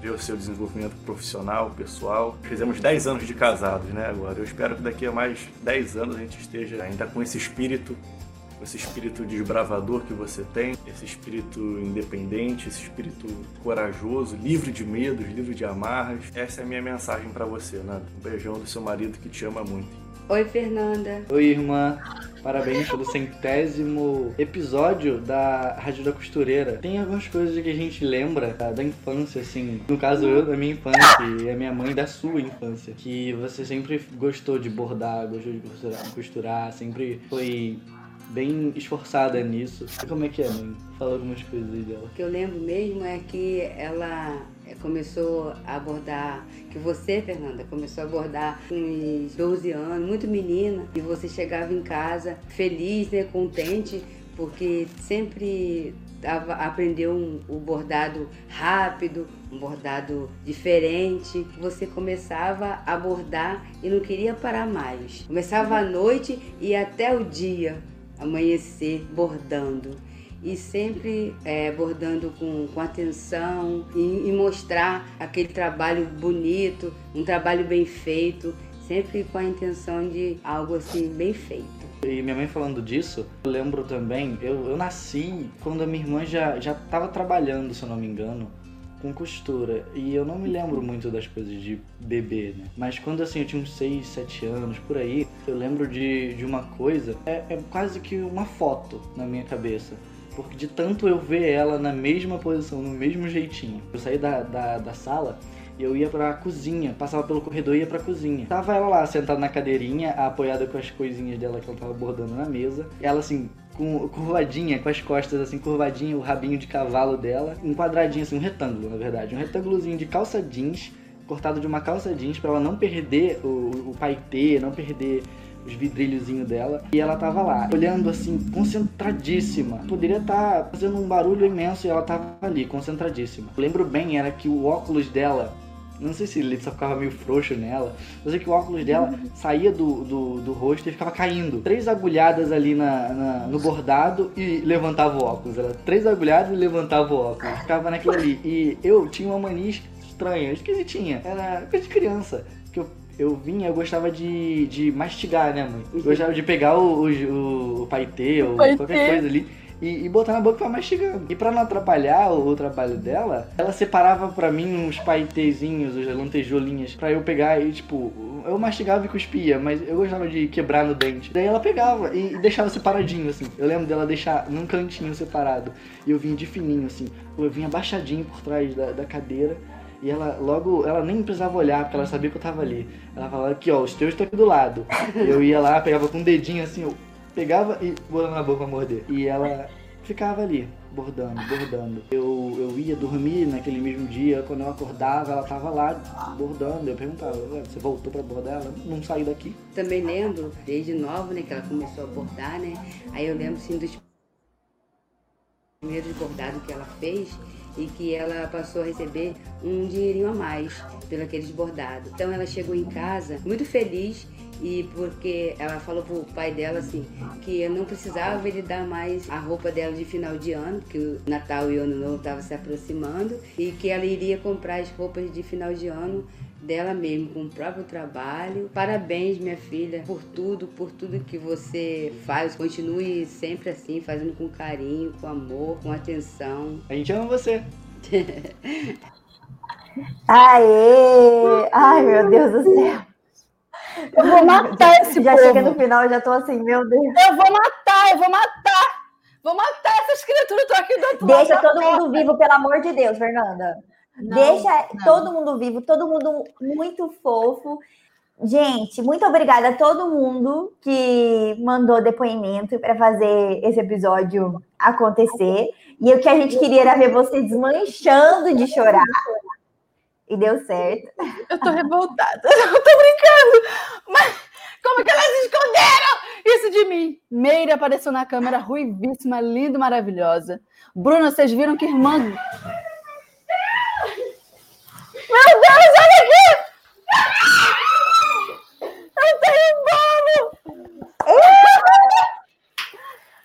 ver o seu desenvolvimento profissional, pessoal. Fizemos 10 anos de casados, né, agora. Eu espero que daqui a mais 10 anos a gente esteja ainda com esse espírito, esse espírito desbravador que você tem, esse espírito independente, esse espírito corajoso, livre de medos, livre de amarras. Essa é a minha mensagem para você, né? Um beijão do seu marido que te ama muito. Oi, Fernanda. Oi, irmã. Parabéns pelo centésimo episódio da Rádio da Costureira. Tem algumas coisas que a gente lembra da, da infância, assim. No caso, eu da minha infância e a minha mãe da sua infância. Que você sempre gostou de bordar, gostou de costurar, costurar sempre foi bem esforçada nisso. Como é que é, mãe? Fala algumas coisas aí dela. O que eu lembro mesmo é que ela começou a abordar, que você, Fernanda, começou a abordar com uns 12 anos, muito menina, e você chegava em casa feliz, né, contente, porque sempre aprendeu um, o bordado rápido, um bordado diferente. Você começava a bordar e não queria parar mais. Começava à noite e até o dia amanhecer bordando e sempre é, bordando com, com atenção e, e, mostrar aquele trabalho bonito, um trabalho bem feito, sempre com a intenção de algo assim bem feito. E minha mãe falando disso, eu lembro também, eu, eu nasci quando a minha irmã já estava trabalhando, se eu não me engano, com costura. E eu não me lembro muito das coisas de bebê, né? Mas quando assim eu tinha uns 6, 7 anos, por aí, eu lembro de, de uma coisa, é, é quase que uma foto na minha cabeça porque de tanto eu ver ela na mesma posição, no mesmo jeitinho. Eu saí da, da, da sala e eu ia pra cozinha, passava pelo corredor e ia pra cozinha. Tava ela lá, sentada na cadeirinha, apoiada com as coisinhas dela que ela tava bordando na mesa. Ela assim, com, curvadinha, com as costas assim, curvadinha, o rabinho de cavalo dela, um quadradinho assim, um retângulo, na verdade. Um retângulozinho de calça jeans, cortado de uma calça jeans, para ela não perder o, o paetê, não perder os vidrilhozinhos dela. E ela tava lá, olhando assim, concentradíssima. Poderia estar tá fazendo um barulho imenso e ela tava ali, concentradíssima. Eu lembro bem, era que o óculos dela não sei se ele só ficava meio frouxo nela. Eu sei que o óculos dela saía do, do, do rosto e ficava caindo. Três agulhadas ali na, na, no bordado e levantava o óculos. Ela três agulhadas e levantava o óculos. Ficava naquilo ali. E eu tinha uma mania estranha, esquisitinha. Era coisa de criança. Que eu eu vinha, eu gostava de, de mastigar, né, mãe? Eu gostava de pegar o, o, o paetê ou paetê. qualquer coisa ali e, e, botar na boca pra mastigar. E pra não atrapalhar o, o trabalho dela, ela separava pra mim uns paetezinhos, as lantejoulinhas, pra eu pegar e, tipo, eu mastigava e cuspia, mas eu gostava de quebrar no dente. Daí ela pegava e, e deixava separadinho, assim. Eu lembro dela deixar num cantinho separado. E eu vinha de fininho, assim. Eu vinha baixadinho por trás da, da cadeira e ela logo, ela nem precisava olhar, porque ela sabia que eu tava ali. Ela falava aqui, ó, os teus estão aqui do lado. eu ia lá, pegava com o um dedinho assim, eu pegava e botava na boca pra morder. E ela ficava ali, bordando, bordando. Eu, eu ia dormir naquele mesmo dia, quando eu acordava, ela tava lá bordando. Eu perguntava, você voltou pra bordar? Ela não saiu daqui. Também lembro, desde nova, né, que ela começou a bordar, né? Aí eu lembro, assim, dos primeiros bordados que ela fez e que ela passou a receber um dinheirinho a mais pelo aqueles bordados. Então ela chegou em casa muito feliz e porque ela falou pro pai dela assim que eu não precisava ele dar mais a roupa dela de final de ano, que o Natal e o Ano Novo estavam se aproximando e que ela iria comprar as roupas de final de ano dela mesmo com o próprio trabalho. Parabéns, minha filha, por tudo, por tudo que você faz. Continue sempre assim, fazendo com carinho, com amor, com atenção. A gente ama você. Aê! Ai, meu Deus do céu. Eu vou matar esse Já povo. chega no final, eu já tô assim, meu Deus. Eu vou matar, eu vou matar. Vou matar essas criaturas, tô aqui do outro lado Deixa todo porta. mundo vivo, pelo amor de Deus, Fernanda. Não, Deixa não. todo mundo vivo, todo mundo muito fofo. Gente, muito obrigada a todo mundo que mandou depoimento para fazer esse episódio acontecer. E o que a gente queria era ver você desmanchando de chorar. E deu certo. Eu tô revoltada. Eu tô brincando. Mas como que elas esconderam isso de mim? Meire apareceu na câmera, ruivíssima, linda e maravilhosa. Bruna, vocês viram que irmã. Meu Deus, olha aqui! Eu tenho bolo!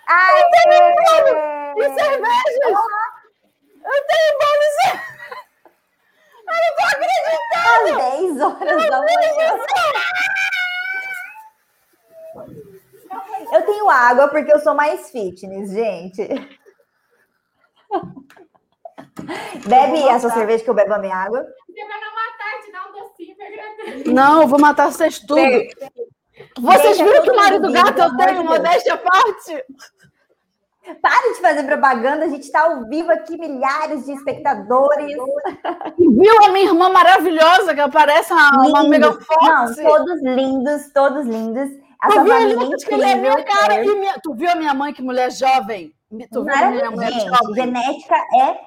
Ai, eu tenho bolo! E cervejas! Eu tenho bolo e cervejas! Eu não tô acreditando! Às 10 horas da manhã. Eu tenho água porque eu sou mais fitness, gente. Bebe a sua cerveja que eu bebo a minha água. Você vai não matar, te dar um docinho pra agradecer. Não, eu vou matar vocês tudo. Vocês viram que todo marido gato eu tenho, modéstia à parte? Para de fazer propaganda, a gente está ao vivo aqui, milhares de espectadores. Viu a minha irmã maravilhosa que aparece uma, uma mega Não, forte? todos lindos, todos lindos. A Tu viu a família é que ele é minha cara? E minha- tu viu a minha mãe, que mulher jovem? Tu viu a minha mulher jovem? genética é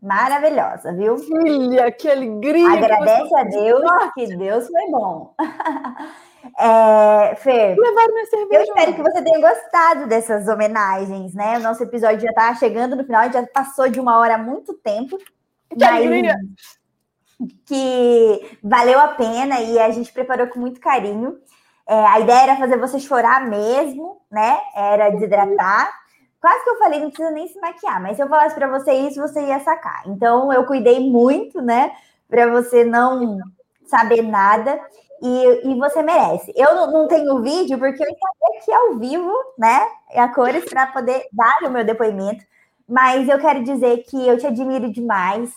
maravilhosa, viu? Filha, que alegria. Agradece que a Deus, que Deus foi bom. É, cerveja. eu espero que você tenha gostado dessas homenagens, né? O nosso episódio já está chegando no final, já passou de uma hora há muito tempo. Que alegria! que valeu a pena e a gente preparou com muito carinho. É, a ideia era fazer você chorar mesmo, né? Era desidratar. Quase que eu falei, não precisa nem se maquiar, mas se eu falasse para você isso, você ia sacar. Então eu cuidei muito, né? Para você não saber nada e, e você merece. Eu não, não tenho vídeo porque eu estou aqui ao vivo, né? A cores para poder dar o meu depoimento. Mas eu quero dizer que eu te admiro demais,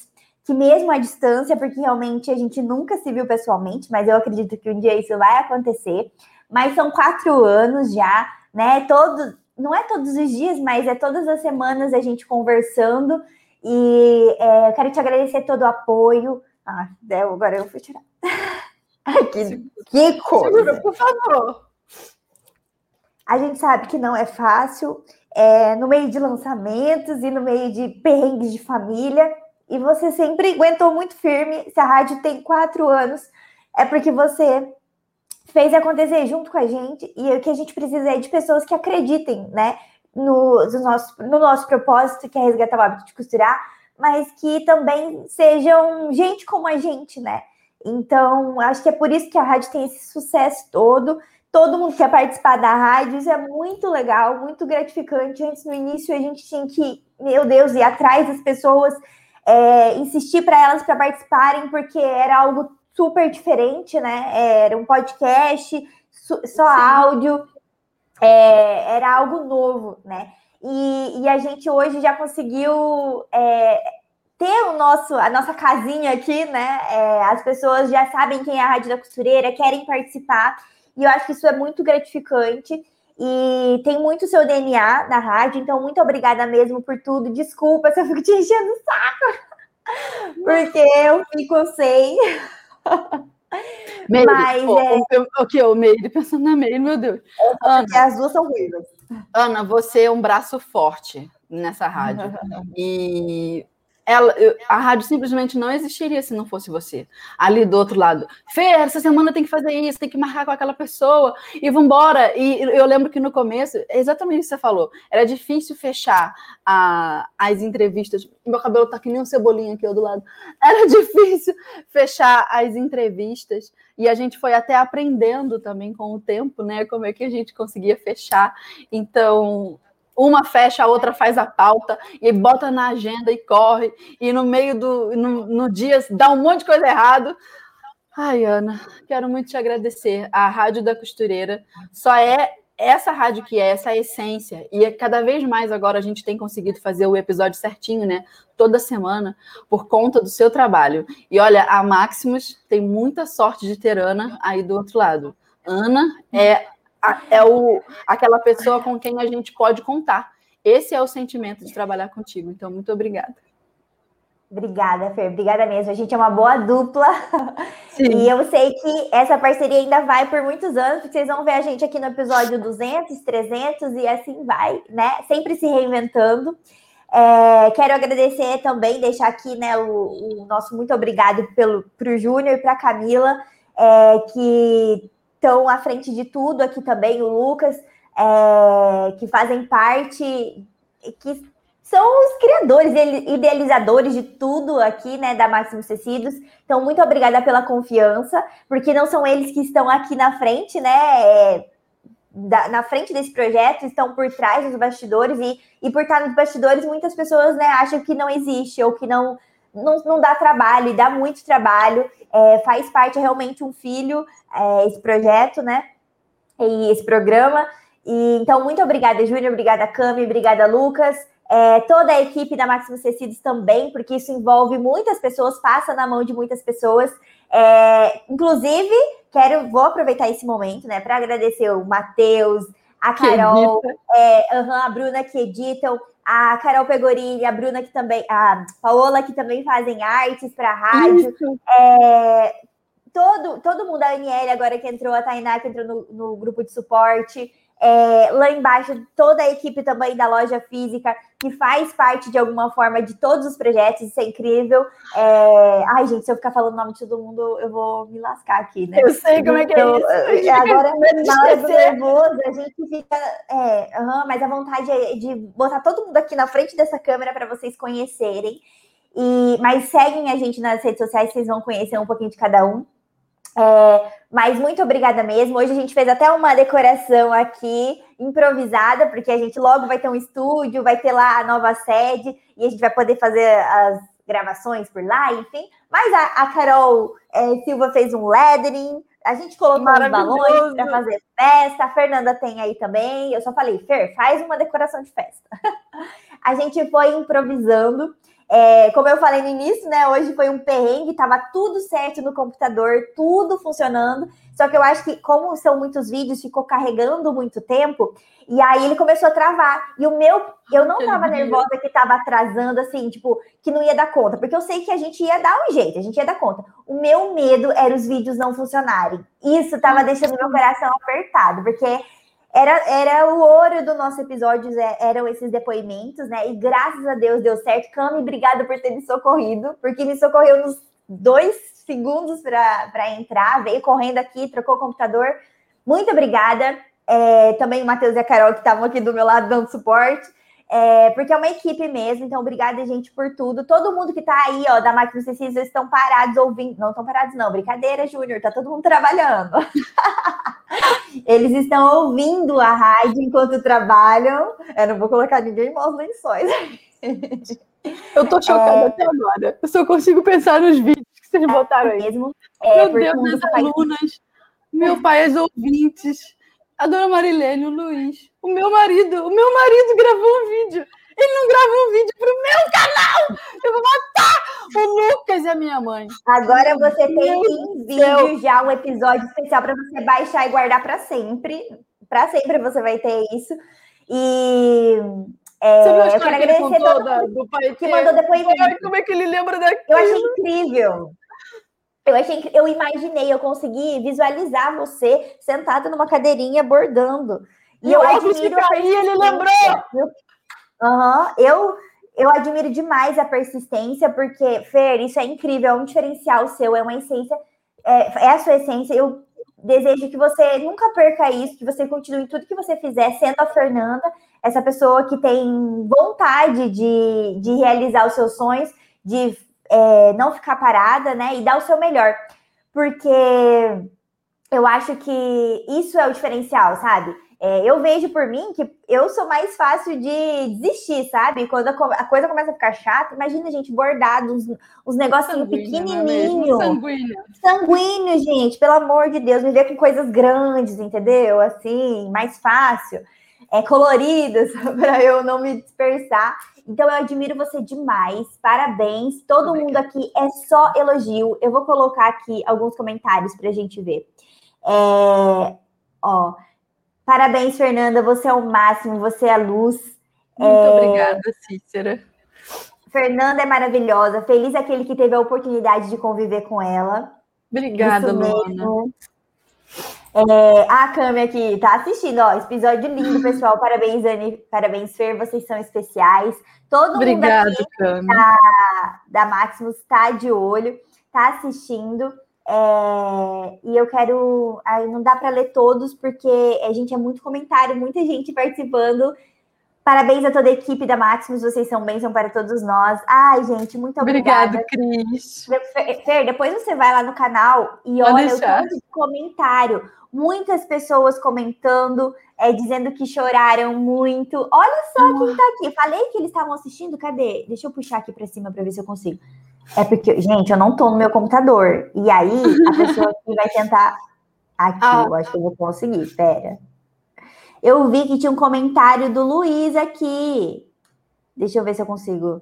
que mesmo à distância, porque realmente a gente nunca se viu pessoalmente, mas eu acredito que um dia isso vai acontecer. Mas são quatro anos já, né? Todos, não é todos os dias, mas é todas as semanas a gente conversando. E é, eu quero te agradecer todo o apoio. Ah, agora eu fui tirar. Ai, que, que coisa. Segura, por favor. A gente sabe que não é fácil, é, no meio de lançamentos e no meio de perrengues de família, e você sempre aguentou muito firme. Se a rádio tem quatro anos, é porque você fez acontecer junto com a gente, e o que a gente precisa é de pessoas que acreditem, né, no, no nosso, no nosso propósito, que é resgatar o hábito de costurar, mas que também sejam gente como a gente, né? Então, acho que é por isso que a rádio tem esse sucesso todo. Todo mundo quer participar da rádio, isso é muito legal, muito gratificante. Antes, no início, a gente tinha que, meu Deus, ir atrás das pessoas, é, insistir para elas para participarem, porque era algo super diferente, né? Era um podcast, só áudio, é, era algo novo, né? E, e a gente hoje já conseguiu é, ter o nosso, a nossa casinha aqui, né? É, as pessoas já sabem quem é a Rádio da Costureira, querem participar, e eu acho que isso é muito gratificante. E tem muito seu DNA na rádio, então muito obrigada mesmo por tudo. Desculpa se eu fico te enchendo o saco, porque eu fico sem. Meire, Mas o, é. o, o que? O Meire, pensando na Meire, meu Deus. Ana, as duas são ruivas. Ana, você é um braço forte nessa rádio. E ela, a rádio simplesmente não existiria se não fosse você. Ali do outro lado. Fer, essa semana tem que fazer isso, tem que marcar com aquela pessoa e vambora. E eu lembro que no começo, é exatamente isso que você falou, era difícil fechar a- as entrevistas. Meu cabelo tá que nem um cebolinha aqui do lado. Era difícil fechar as entrevistas. E a gente foi até aprendendo também com o tempo, né? Como é que a gente conseguia fechar. Então, uma fecha, a outra faz a pauta e bota na agenda e corre. E no meio do. No, no dia dá um monte de coisa errado. Ai, Ana, quero muito te agradecer. A Rádio da Costureira só é essa rádio que é, essa essência. E cada vez mais agora a gente tem conseguido fazer o episódio certinho, né? Toda semana, por conta do seu trabalho. E olha, a Maximus tem muita sorte de ter Ana aí do outro lado. Ana é, é o, aquela pessoa com quem a gente pode contar. Esse é o sentimento de trabalhar contigo. Então, muito obrigada. Obrigada, Fer. Obrigada mesmo. A gente é uma boa dupla. Sim. E eu sei que essa parceria ainda vai por muitos anos, porque vocês vão ver a gente aqui no episódio 200, 300 e assim vai, né? Sempre se reinventando. É, quero agradecer também, deixar aqui né, o, o nosso muito obrigado para o Júnior e para a Camila, é, que estão à frente de tudo aqui também, o Lucas, é, que fazem parte, que são os criadores idealizadores de tudo aqui, né, da Máximos Tecidos. Então, muito obrigada pela confiança, porque não são eles que estão aqui na frente, né, é, da, na frente desse projeto, estão por trás dos bastidores e, e por estar nos bastidores, muitas pessoas, né, acham que não existe ou que não, não, não dá trabalho e dá muito trabalho. É, faz parte realmente um filho, é, esse projeto, né, e esse programa. E, então, muito obrigada, Júnior, obrigada, Cami, obrigada, Lucas é, toda a equipe da Maximus Tecidos também, porque isso envolve muitas pessoas, passa na mão de muitas pessoas. É, inclusive, quero, vou aproveitar esse momento, né, para agradecer o Matheus, a Carol, é, a Bruna que editam, a Carol Pegorini, a Bruna que também, a Paola que também fazem artes para a rádio. É, todo, todo mundo, a Aniele agora que entrou, a Tainá que entrou no, no grupo de suporte. É, lá embaixo, toda a equipe também da loja física, que faz parte de alguma forma de todos os projetos, isso é incrível. É... Ai, gente, se eu ficar falando o nome de todo mundo, eu vou me lascar aqui, né? Eu sei como é que é então, isso. Agora, na hora do nervoso, a gente fica. É, uhum, mas a vontade é de botar todo mundo aqui na frente dessa câmera para vocês conhecerem. E, mas seguem a gente nas redes sociais, vocês vão conhecer um pouquinho de cada um. É, mas muito obrigada mesmo. Hoje a gente fez até uma decoração aqui improvisada, porque a gente logo vai ter um estúdio, vai ter lá a nova sede e a gente vai poder fazer as gravações por lá, enfim. Mas a, a Carol é, Silva fez um lettering, a gente colocou uns balões para fazer festa. A Fernanda tem aí também. Eu só falei, Fer, faz uma decoração de festa. a gente foi improvisando. É, como eu falei no início, né? Hoje foi um perrengue, tava tudo certo no computador, tudo funcionando. Só que eu acho que, como são muitos vídeos, ficou carregando muito tempo, e aí ele começou a travar. E o meu, eu não tava nervosa que tava atrasando, assim, tipo, que não ia dar conta, porque eu sei que a gente ia dar um jeito, a gente ia dar conta. O meu medo era os vídeos não funcionarem. Isso tava deixando meu coração apertado, porque era, era o ouro do nosso episódio, eram esses depoimentos, né? E graças a Deus deu certo. Cami, obrigada por ter me socorrido, porque me socorreu nos dois segundos para entrar, veio correndo aqui, trocou o computador. Muito obrigada. É, também o Matheus e a Carol, que estavam aqui do meu lado dando suporte. É, porque é uma equipe mesmo, então obrigada, gente, por tudo. Todo mundo que tá aí, ó, da Máquina Cecília, estão parados ouvindo. Não estão parados, não. Brincadeira, Júnior, tá todo mundo trabalhando. Eles estão ouvindo a rádio enquanto trabalham. Eu não vou colocar ninguém em maus lençóis. Eu tô chocada é... até agora. Eu só consigo pensar nos vídeos que vocês botaram aí. Mesmo. É, meu Deus, as alunas, meu pai, as ouvintes a dona Marilene, o Luiz, o meu marido, o meu marido gravou um vídeo. Ele não gravou um vídeo pro meu canal! Eu vou matar o Lucas e a minha mãe. Agora você tem em vídeo já um episódio especial para você baixar e guardar para sempre. Para sempre você vai ter isso. E é, eu quero agradecer todo da, do pai que mandou depoimento. Ai, como é que ele lembra daquilo? Eu achei incrível. Eu achei eu imaginei, eu consegui visualizar você sentado numa cadeirinha bordando. E, e eu admiro aí, ele lembrou. Uhum, eu eu admiro demais a persistência, porque, Fer, isso é incrível, é um diferencial seu, é uma essência, é, é a sua essência. Eu desejo que você nunca perca isso, que você continue tudo que você fizer, sendo a Fernanda, essa pessoa que tem vontade de, de realizar os seus sonhos, de é, não ficar parada, né? E dar o seu melhor. Porque eu acho que isso é o diferencial, sabe? É, eu vejo por mim que eu sou mais fácil de desistir, sabe? Quando a, a coisa começa a ficar chata, imagina, gente, bordado, uns, uns negocinhos é pequenininhos. Sanguíneo. Sanguíneo, gente, pelo amor de Deus, me ver com coisas grandes, entendeu? Assim, mais fácil, é, coloridas, para eu não me dispersar. Então, eu admiro você demais, parabéns. Todo mundo aqui é só elogio. Eu vou colocar aqui alguns comentários para a gente ver. É, ó. Parabéns, Fernanda. Você é o máximo, você é a luz. Muito é... obrigada, Cícera. Fernanda é maravilhosa. Feliz aquele que teve a oportunidade de conviver com ela. Obrigada, Luana. É, a Cami aqui tá assistindo, ó. Episódio lindo, pessoal. Parabéns, Anne. Parabéns, Fer. Vocês são especiais. Todo Obrigada, mundo aqui da, da Maximus tá de olho, tá assistindo. É, e eu quero. Aí não dá para ler todos, porque a gente é muito comentário, muita gente participando. Parabéns a toda a equipe da Maximus, vocês são bênção para todos nós. Ai, gente, muito obrigada. Obrigada, Cris. Fer, depois você vai lá no canal e Pode olha o deixar. tanto de comentário. Muitas pessoas comentando, é, dizendo que choraram muito. Olha só quem tá aqui. Falei que eles estavam assistindo. Cadê? Deixa eu puxar aqui para cima para ver se eu consigo. É porque, gente, eu não tô no meu computador. E aí, a pessoa que vai tentar. Aqui, eu acho que eu vou conseguir. Pera. Eu vi que tinha um comentário do Luiz aqui. Deixa eu ver se eu consigo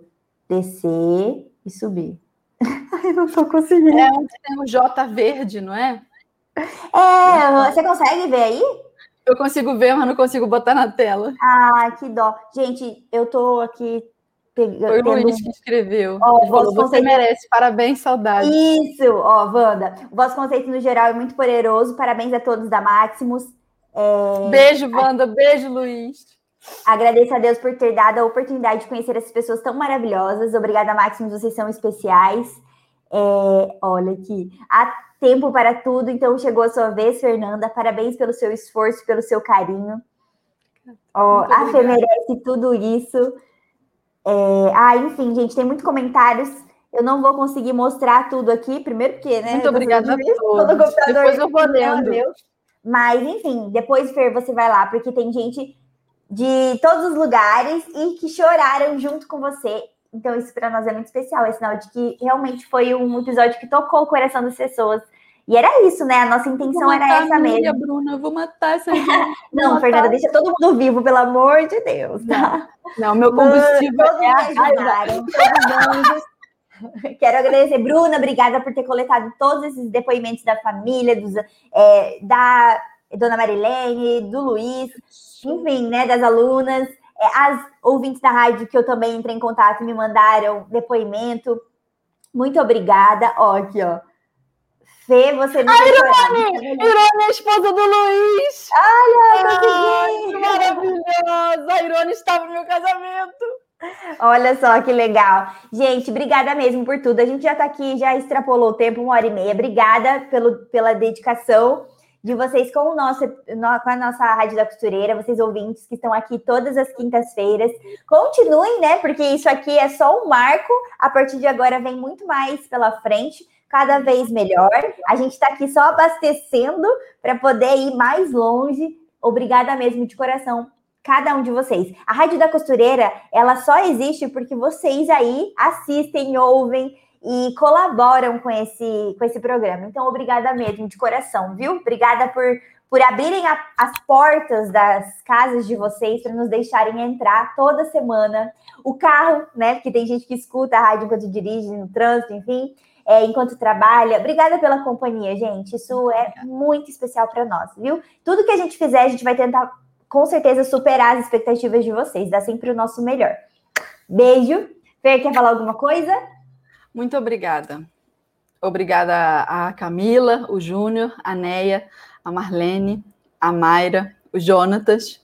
descer e subir. Ai, não tô conseguindo. É onde tem o J verde, não é? É, você consegue ver aí? Eu consigo ver, mas não consigo botar na tela. Ah, que dó. Gente, eu tô aqui pegando. Foi o Luiz que escreveu. Ó, falou, você conceito- merece, parabéns, saudade. Isso, ó, Wanda. O vosso conceito no geral é muito poderoso. Parabéns a todos da Maximus. É, Beijo, Wanda. Beijo, Luiz. Agradeço a Deus por ter dado a oportunidade de conhecer essas pessoas tão maravilhosas. Obrigada, Maximus, vocês são especiais. É, olha aqui, há tempo para tudo, então chegou a sua vez, Fernanda. Parabéns pelo seu esforço, pelo seu carinho. Ó, a Fê merece tudo isso. É, ah, enfim, gente, tem muitos comentários. Eu não vou conseguir mostrar tudo aqui, primeiro porque, né? Muito obrigada a todos. Depois eu vou lendo. Mas, enfim, depois, Fer, você vai lá, porque tem gente de todos os lugares e que choraram junto com você. Então, isso para nós é muito especial. É sinal de que realmente foi um episódio que tocou o coração das pessoas. E era isso, né? A nossa intenção Vou era essa a Núria, mesmo. Bruna, eu vou matar essa Não, matar. Fernanda, deixa todo mundo vivo, pelo amor de Deus, tá? Não, meu combustível Todos é ajudaram. Quero agradecer, Bruna, obrigada por ter coletado todos esses depoimentos da família, dos, é, da Dona Marilene, do Luiz, enfim, né, das alunas, é, as ouvintes da rádio que eu também entrei em contato e me mandaram depoimento. Muito obrigada. Ó, aqui, ó. Fê, você não A tem Irone! Irone é a esposa do Luiz! Olha, Ai, consegui! maravilhosa! A Irone estava no meu casamento! Olha só que legal. Gente, obrigada mesmo por tudo. A gente já tá aqui, já extrapolou o tempo, uma hora e meia. Obrigada pelo, pela dedicação de vocês com, o nosso, no- com a nossa Rádio da Costureira, vocês ouvintes que estão aqui todas as quintas-feiras. Continuem, né? Porque isso aqui é só um marco. A partir de agora vem muito mais pela frente, cada vez melhor. A gente está aqui só abastecendo para poder ir mais longe. Obrigada mesmo de coração cada um de vocês. A Rádio da Costureira, ela só existe porque vocês aí assistem, ouvem e colaboram com esse, com esse programa. Então, obrigada mesmo, de coração, viu? Obrigada por, por abrirem a- as portas das casas de vocês para nos deixarem entrar toda semana. O carro, né? Porque tem gente que escuta a rádio enquanto dirige, no trânsito, enfim, é, enquanto trabalha. Obrigada pela companhia, gente. Isso é muito especial para nós, viu? Tudo que a gente fizer, a gente vai tentar com certeza superar as expectativas de vocês, dar sempre o nosso melhor. Beijo. Fer, quer falar alguma coisa? Muito obrigada. Obrigada a Camila, o Júnior, a Neia, a Marlene, a Mayra, o Jonatas.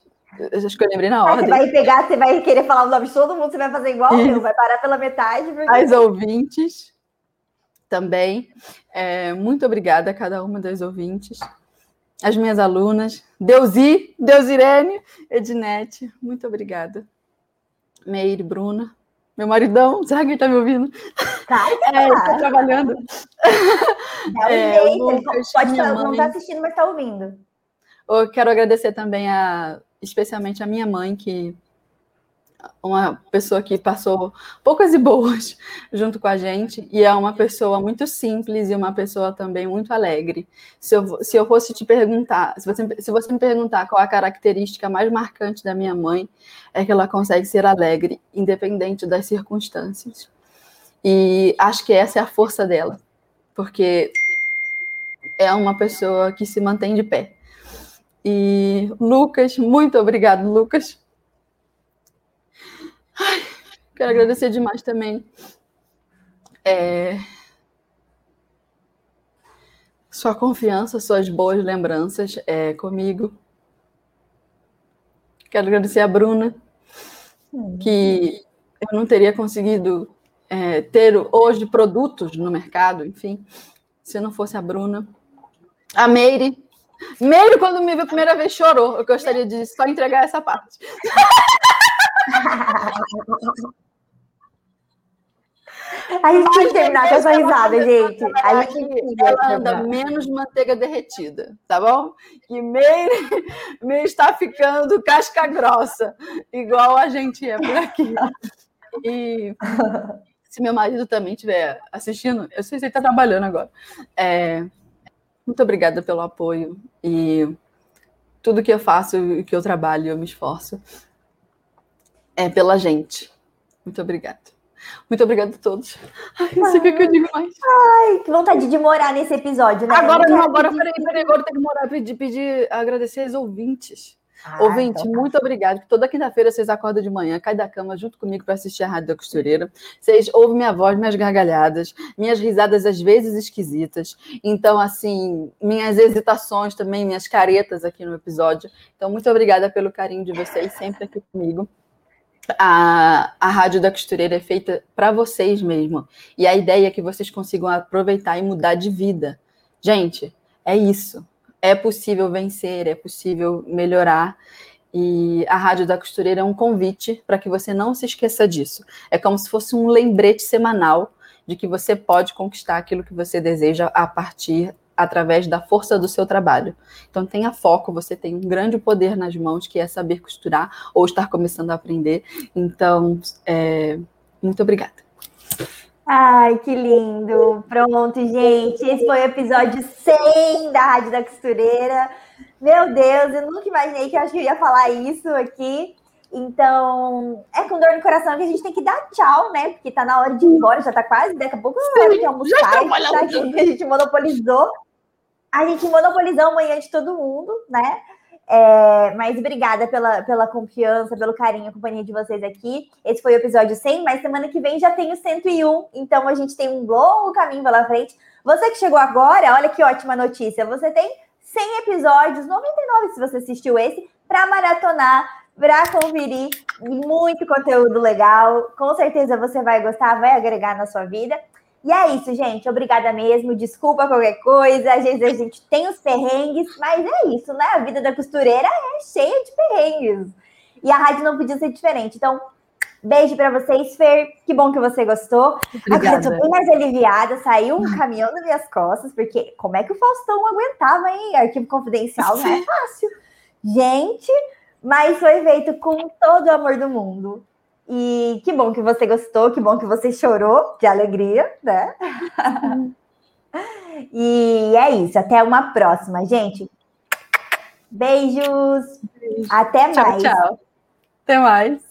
Acho que eu lembrei na ordem. você vai pegar, você vai querer falar o nome de todo mundo, você vai fazer igual eu, vai parar pela metade. Porque... As ouvintes também. É, muito obrigada a cada uma das ouvintes. As minhas alunas. Deusi, Deusirene, Ednete, muito obrigada. Meire, Bruna, meu maridão, será que ele tá me ouvindo? Tá, É, estou trabalhando. Dá um É, jeito, Lucas, pode minha tá- não mãe. tá assistindo, mas tá ouvindo. Eu quero agradecer também a, especialmente a minha mãe, que uma pessoa que passou poucas e boas junto com a gente, e é uma pessoa muito simples e uma pessoa também muito alegre. Se eu, se eu fosse te perguntar, se você, se você me perguntar qual a característica mais marcante da minha mãe, é que ela consegue ser alegre, independente das circunstâncias. E acho que essa é a força dela, porque é uma pessoa que se mantém de pé. E Lucas, muito obrigado, Lucas, Ai, quero agradecer demais também. É... Sua confiança, suas boas lembranças é, comigo. Quero agradecer a Bruna, que eu não teria conseguido é, ter hoje produtos no mercado, enfim, se não fosse a Bruna. A Meire. Meire, quando me viu a primeira vez, chorou. Eu gostaria de só entregar essa parte. A gente tem que terminar com essa risada, gente. A gente ela anda menos manteiga derretida, tá bom? E meio, meio está ficando casca grossa, igual a gente é por aqui. E se meu marido também estiver assistindo, eu sei se ele está trabalhando agora. É, muito obrigada pelo apoio e tudo que eu faço e que eu trabalho, eu me esforço é pela gente. Muito obrigada. Muito obrigada a todos. Ai, não sei o que eu digo mais. Ai, que vontade de morar nesse episódio, né? Agora não, agora peraí, peraí, agora tem que morar, pedir, pedir, agradecer aos ouvintes. Ah, Ouvinte, então tá. muito obrigado. Toda quinta-feira vocês acordam de manhã, caem da cama junto comigo para assistir a Rádio da Costureira. Vocês ouvem minha voz, minhas gargalhadas, minhas risadas às vezes esquisitas. Então, assim, minhas hesitações também, minhas caretas aqui no episódio. Então, muito obrigada pelo carinho de vocês sempre aqui comigo a, a rádio da costureira é feita para vocês mesmo. E a ideia é que vocês consigam aproveitar e mudar de vida. Gente, é isso. É possível vencer, é possível melhorar. E a Rádio da Costureira é um convite para que você não se esqueça disso. É como se fosse um lembrete semanal de que você pode conquistar aquilo que você deseja a partir através da força do seu trabalho. Então tenha foco, você tem um grande poder nas mãos que é saber costurar ou estar começando a aprender. Então, é, muito obrigada. Ai, que lindo! Pronto, gente. Esse foi o episódio 100 da Rádio da Costureira. Meu Deus, eu nunca imaginei que eu acho que eu ia falar isso aqui. Então, é com dor no coração que a gente tem que dar tchau, né? Porque tá na hora de ir embora, já tá quase, daqui a pouco é hora de almoçar. Tá aqui, que a gente monopolizou a gente monopolizou amanhã de todo mundo, né? É, mas obrigada pela, pela confiança, pelo carinho, a companhia de vocês aqui. Esse foi o episódio 100, mas semana que vem já tem o 101, então a gente tem um longo caminho pela frente. Você que chegou agora, olha que ótima notícia, você tem 100 episódios, 99 se você assistiu esse, para maratonar, para conferir muito conteúdo legal. Com certeza você vai gostar, vai agregar na sua vida. E é isso, gente. Obrigada mesmo. Desculpa qualquer coisa. Às vezes a gente tem os perrengues, mas é isso, né? A vida da costureira é cheia de perrengues. E a rádio não podia ser diferente. Então, beijo para vocês, Fer. Que bom que você gostou. Obrigada. Agora eu tô bem mais aliviada. Saiu um caminhão nas minhas costas, porque como é que o Faustão aguentava, hein? Arquivo confidencial não é fácil. Gente, mas foi feito com todo o amor do mundo. E que bom que você gostou, que bom que você chorou de alegria, né? e é isso, até uma próxima, gente. Beijos. Até mais. Tchau, tchau. Até mais.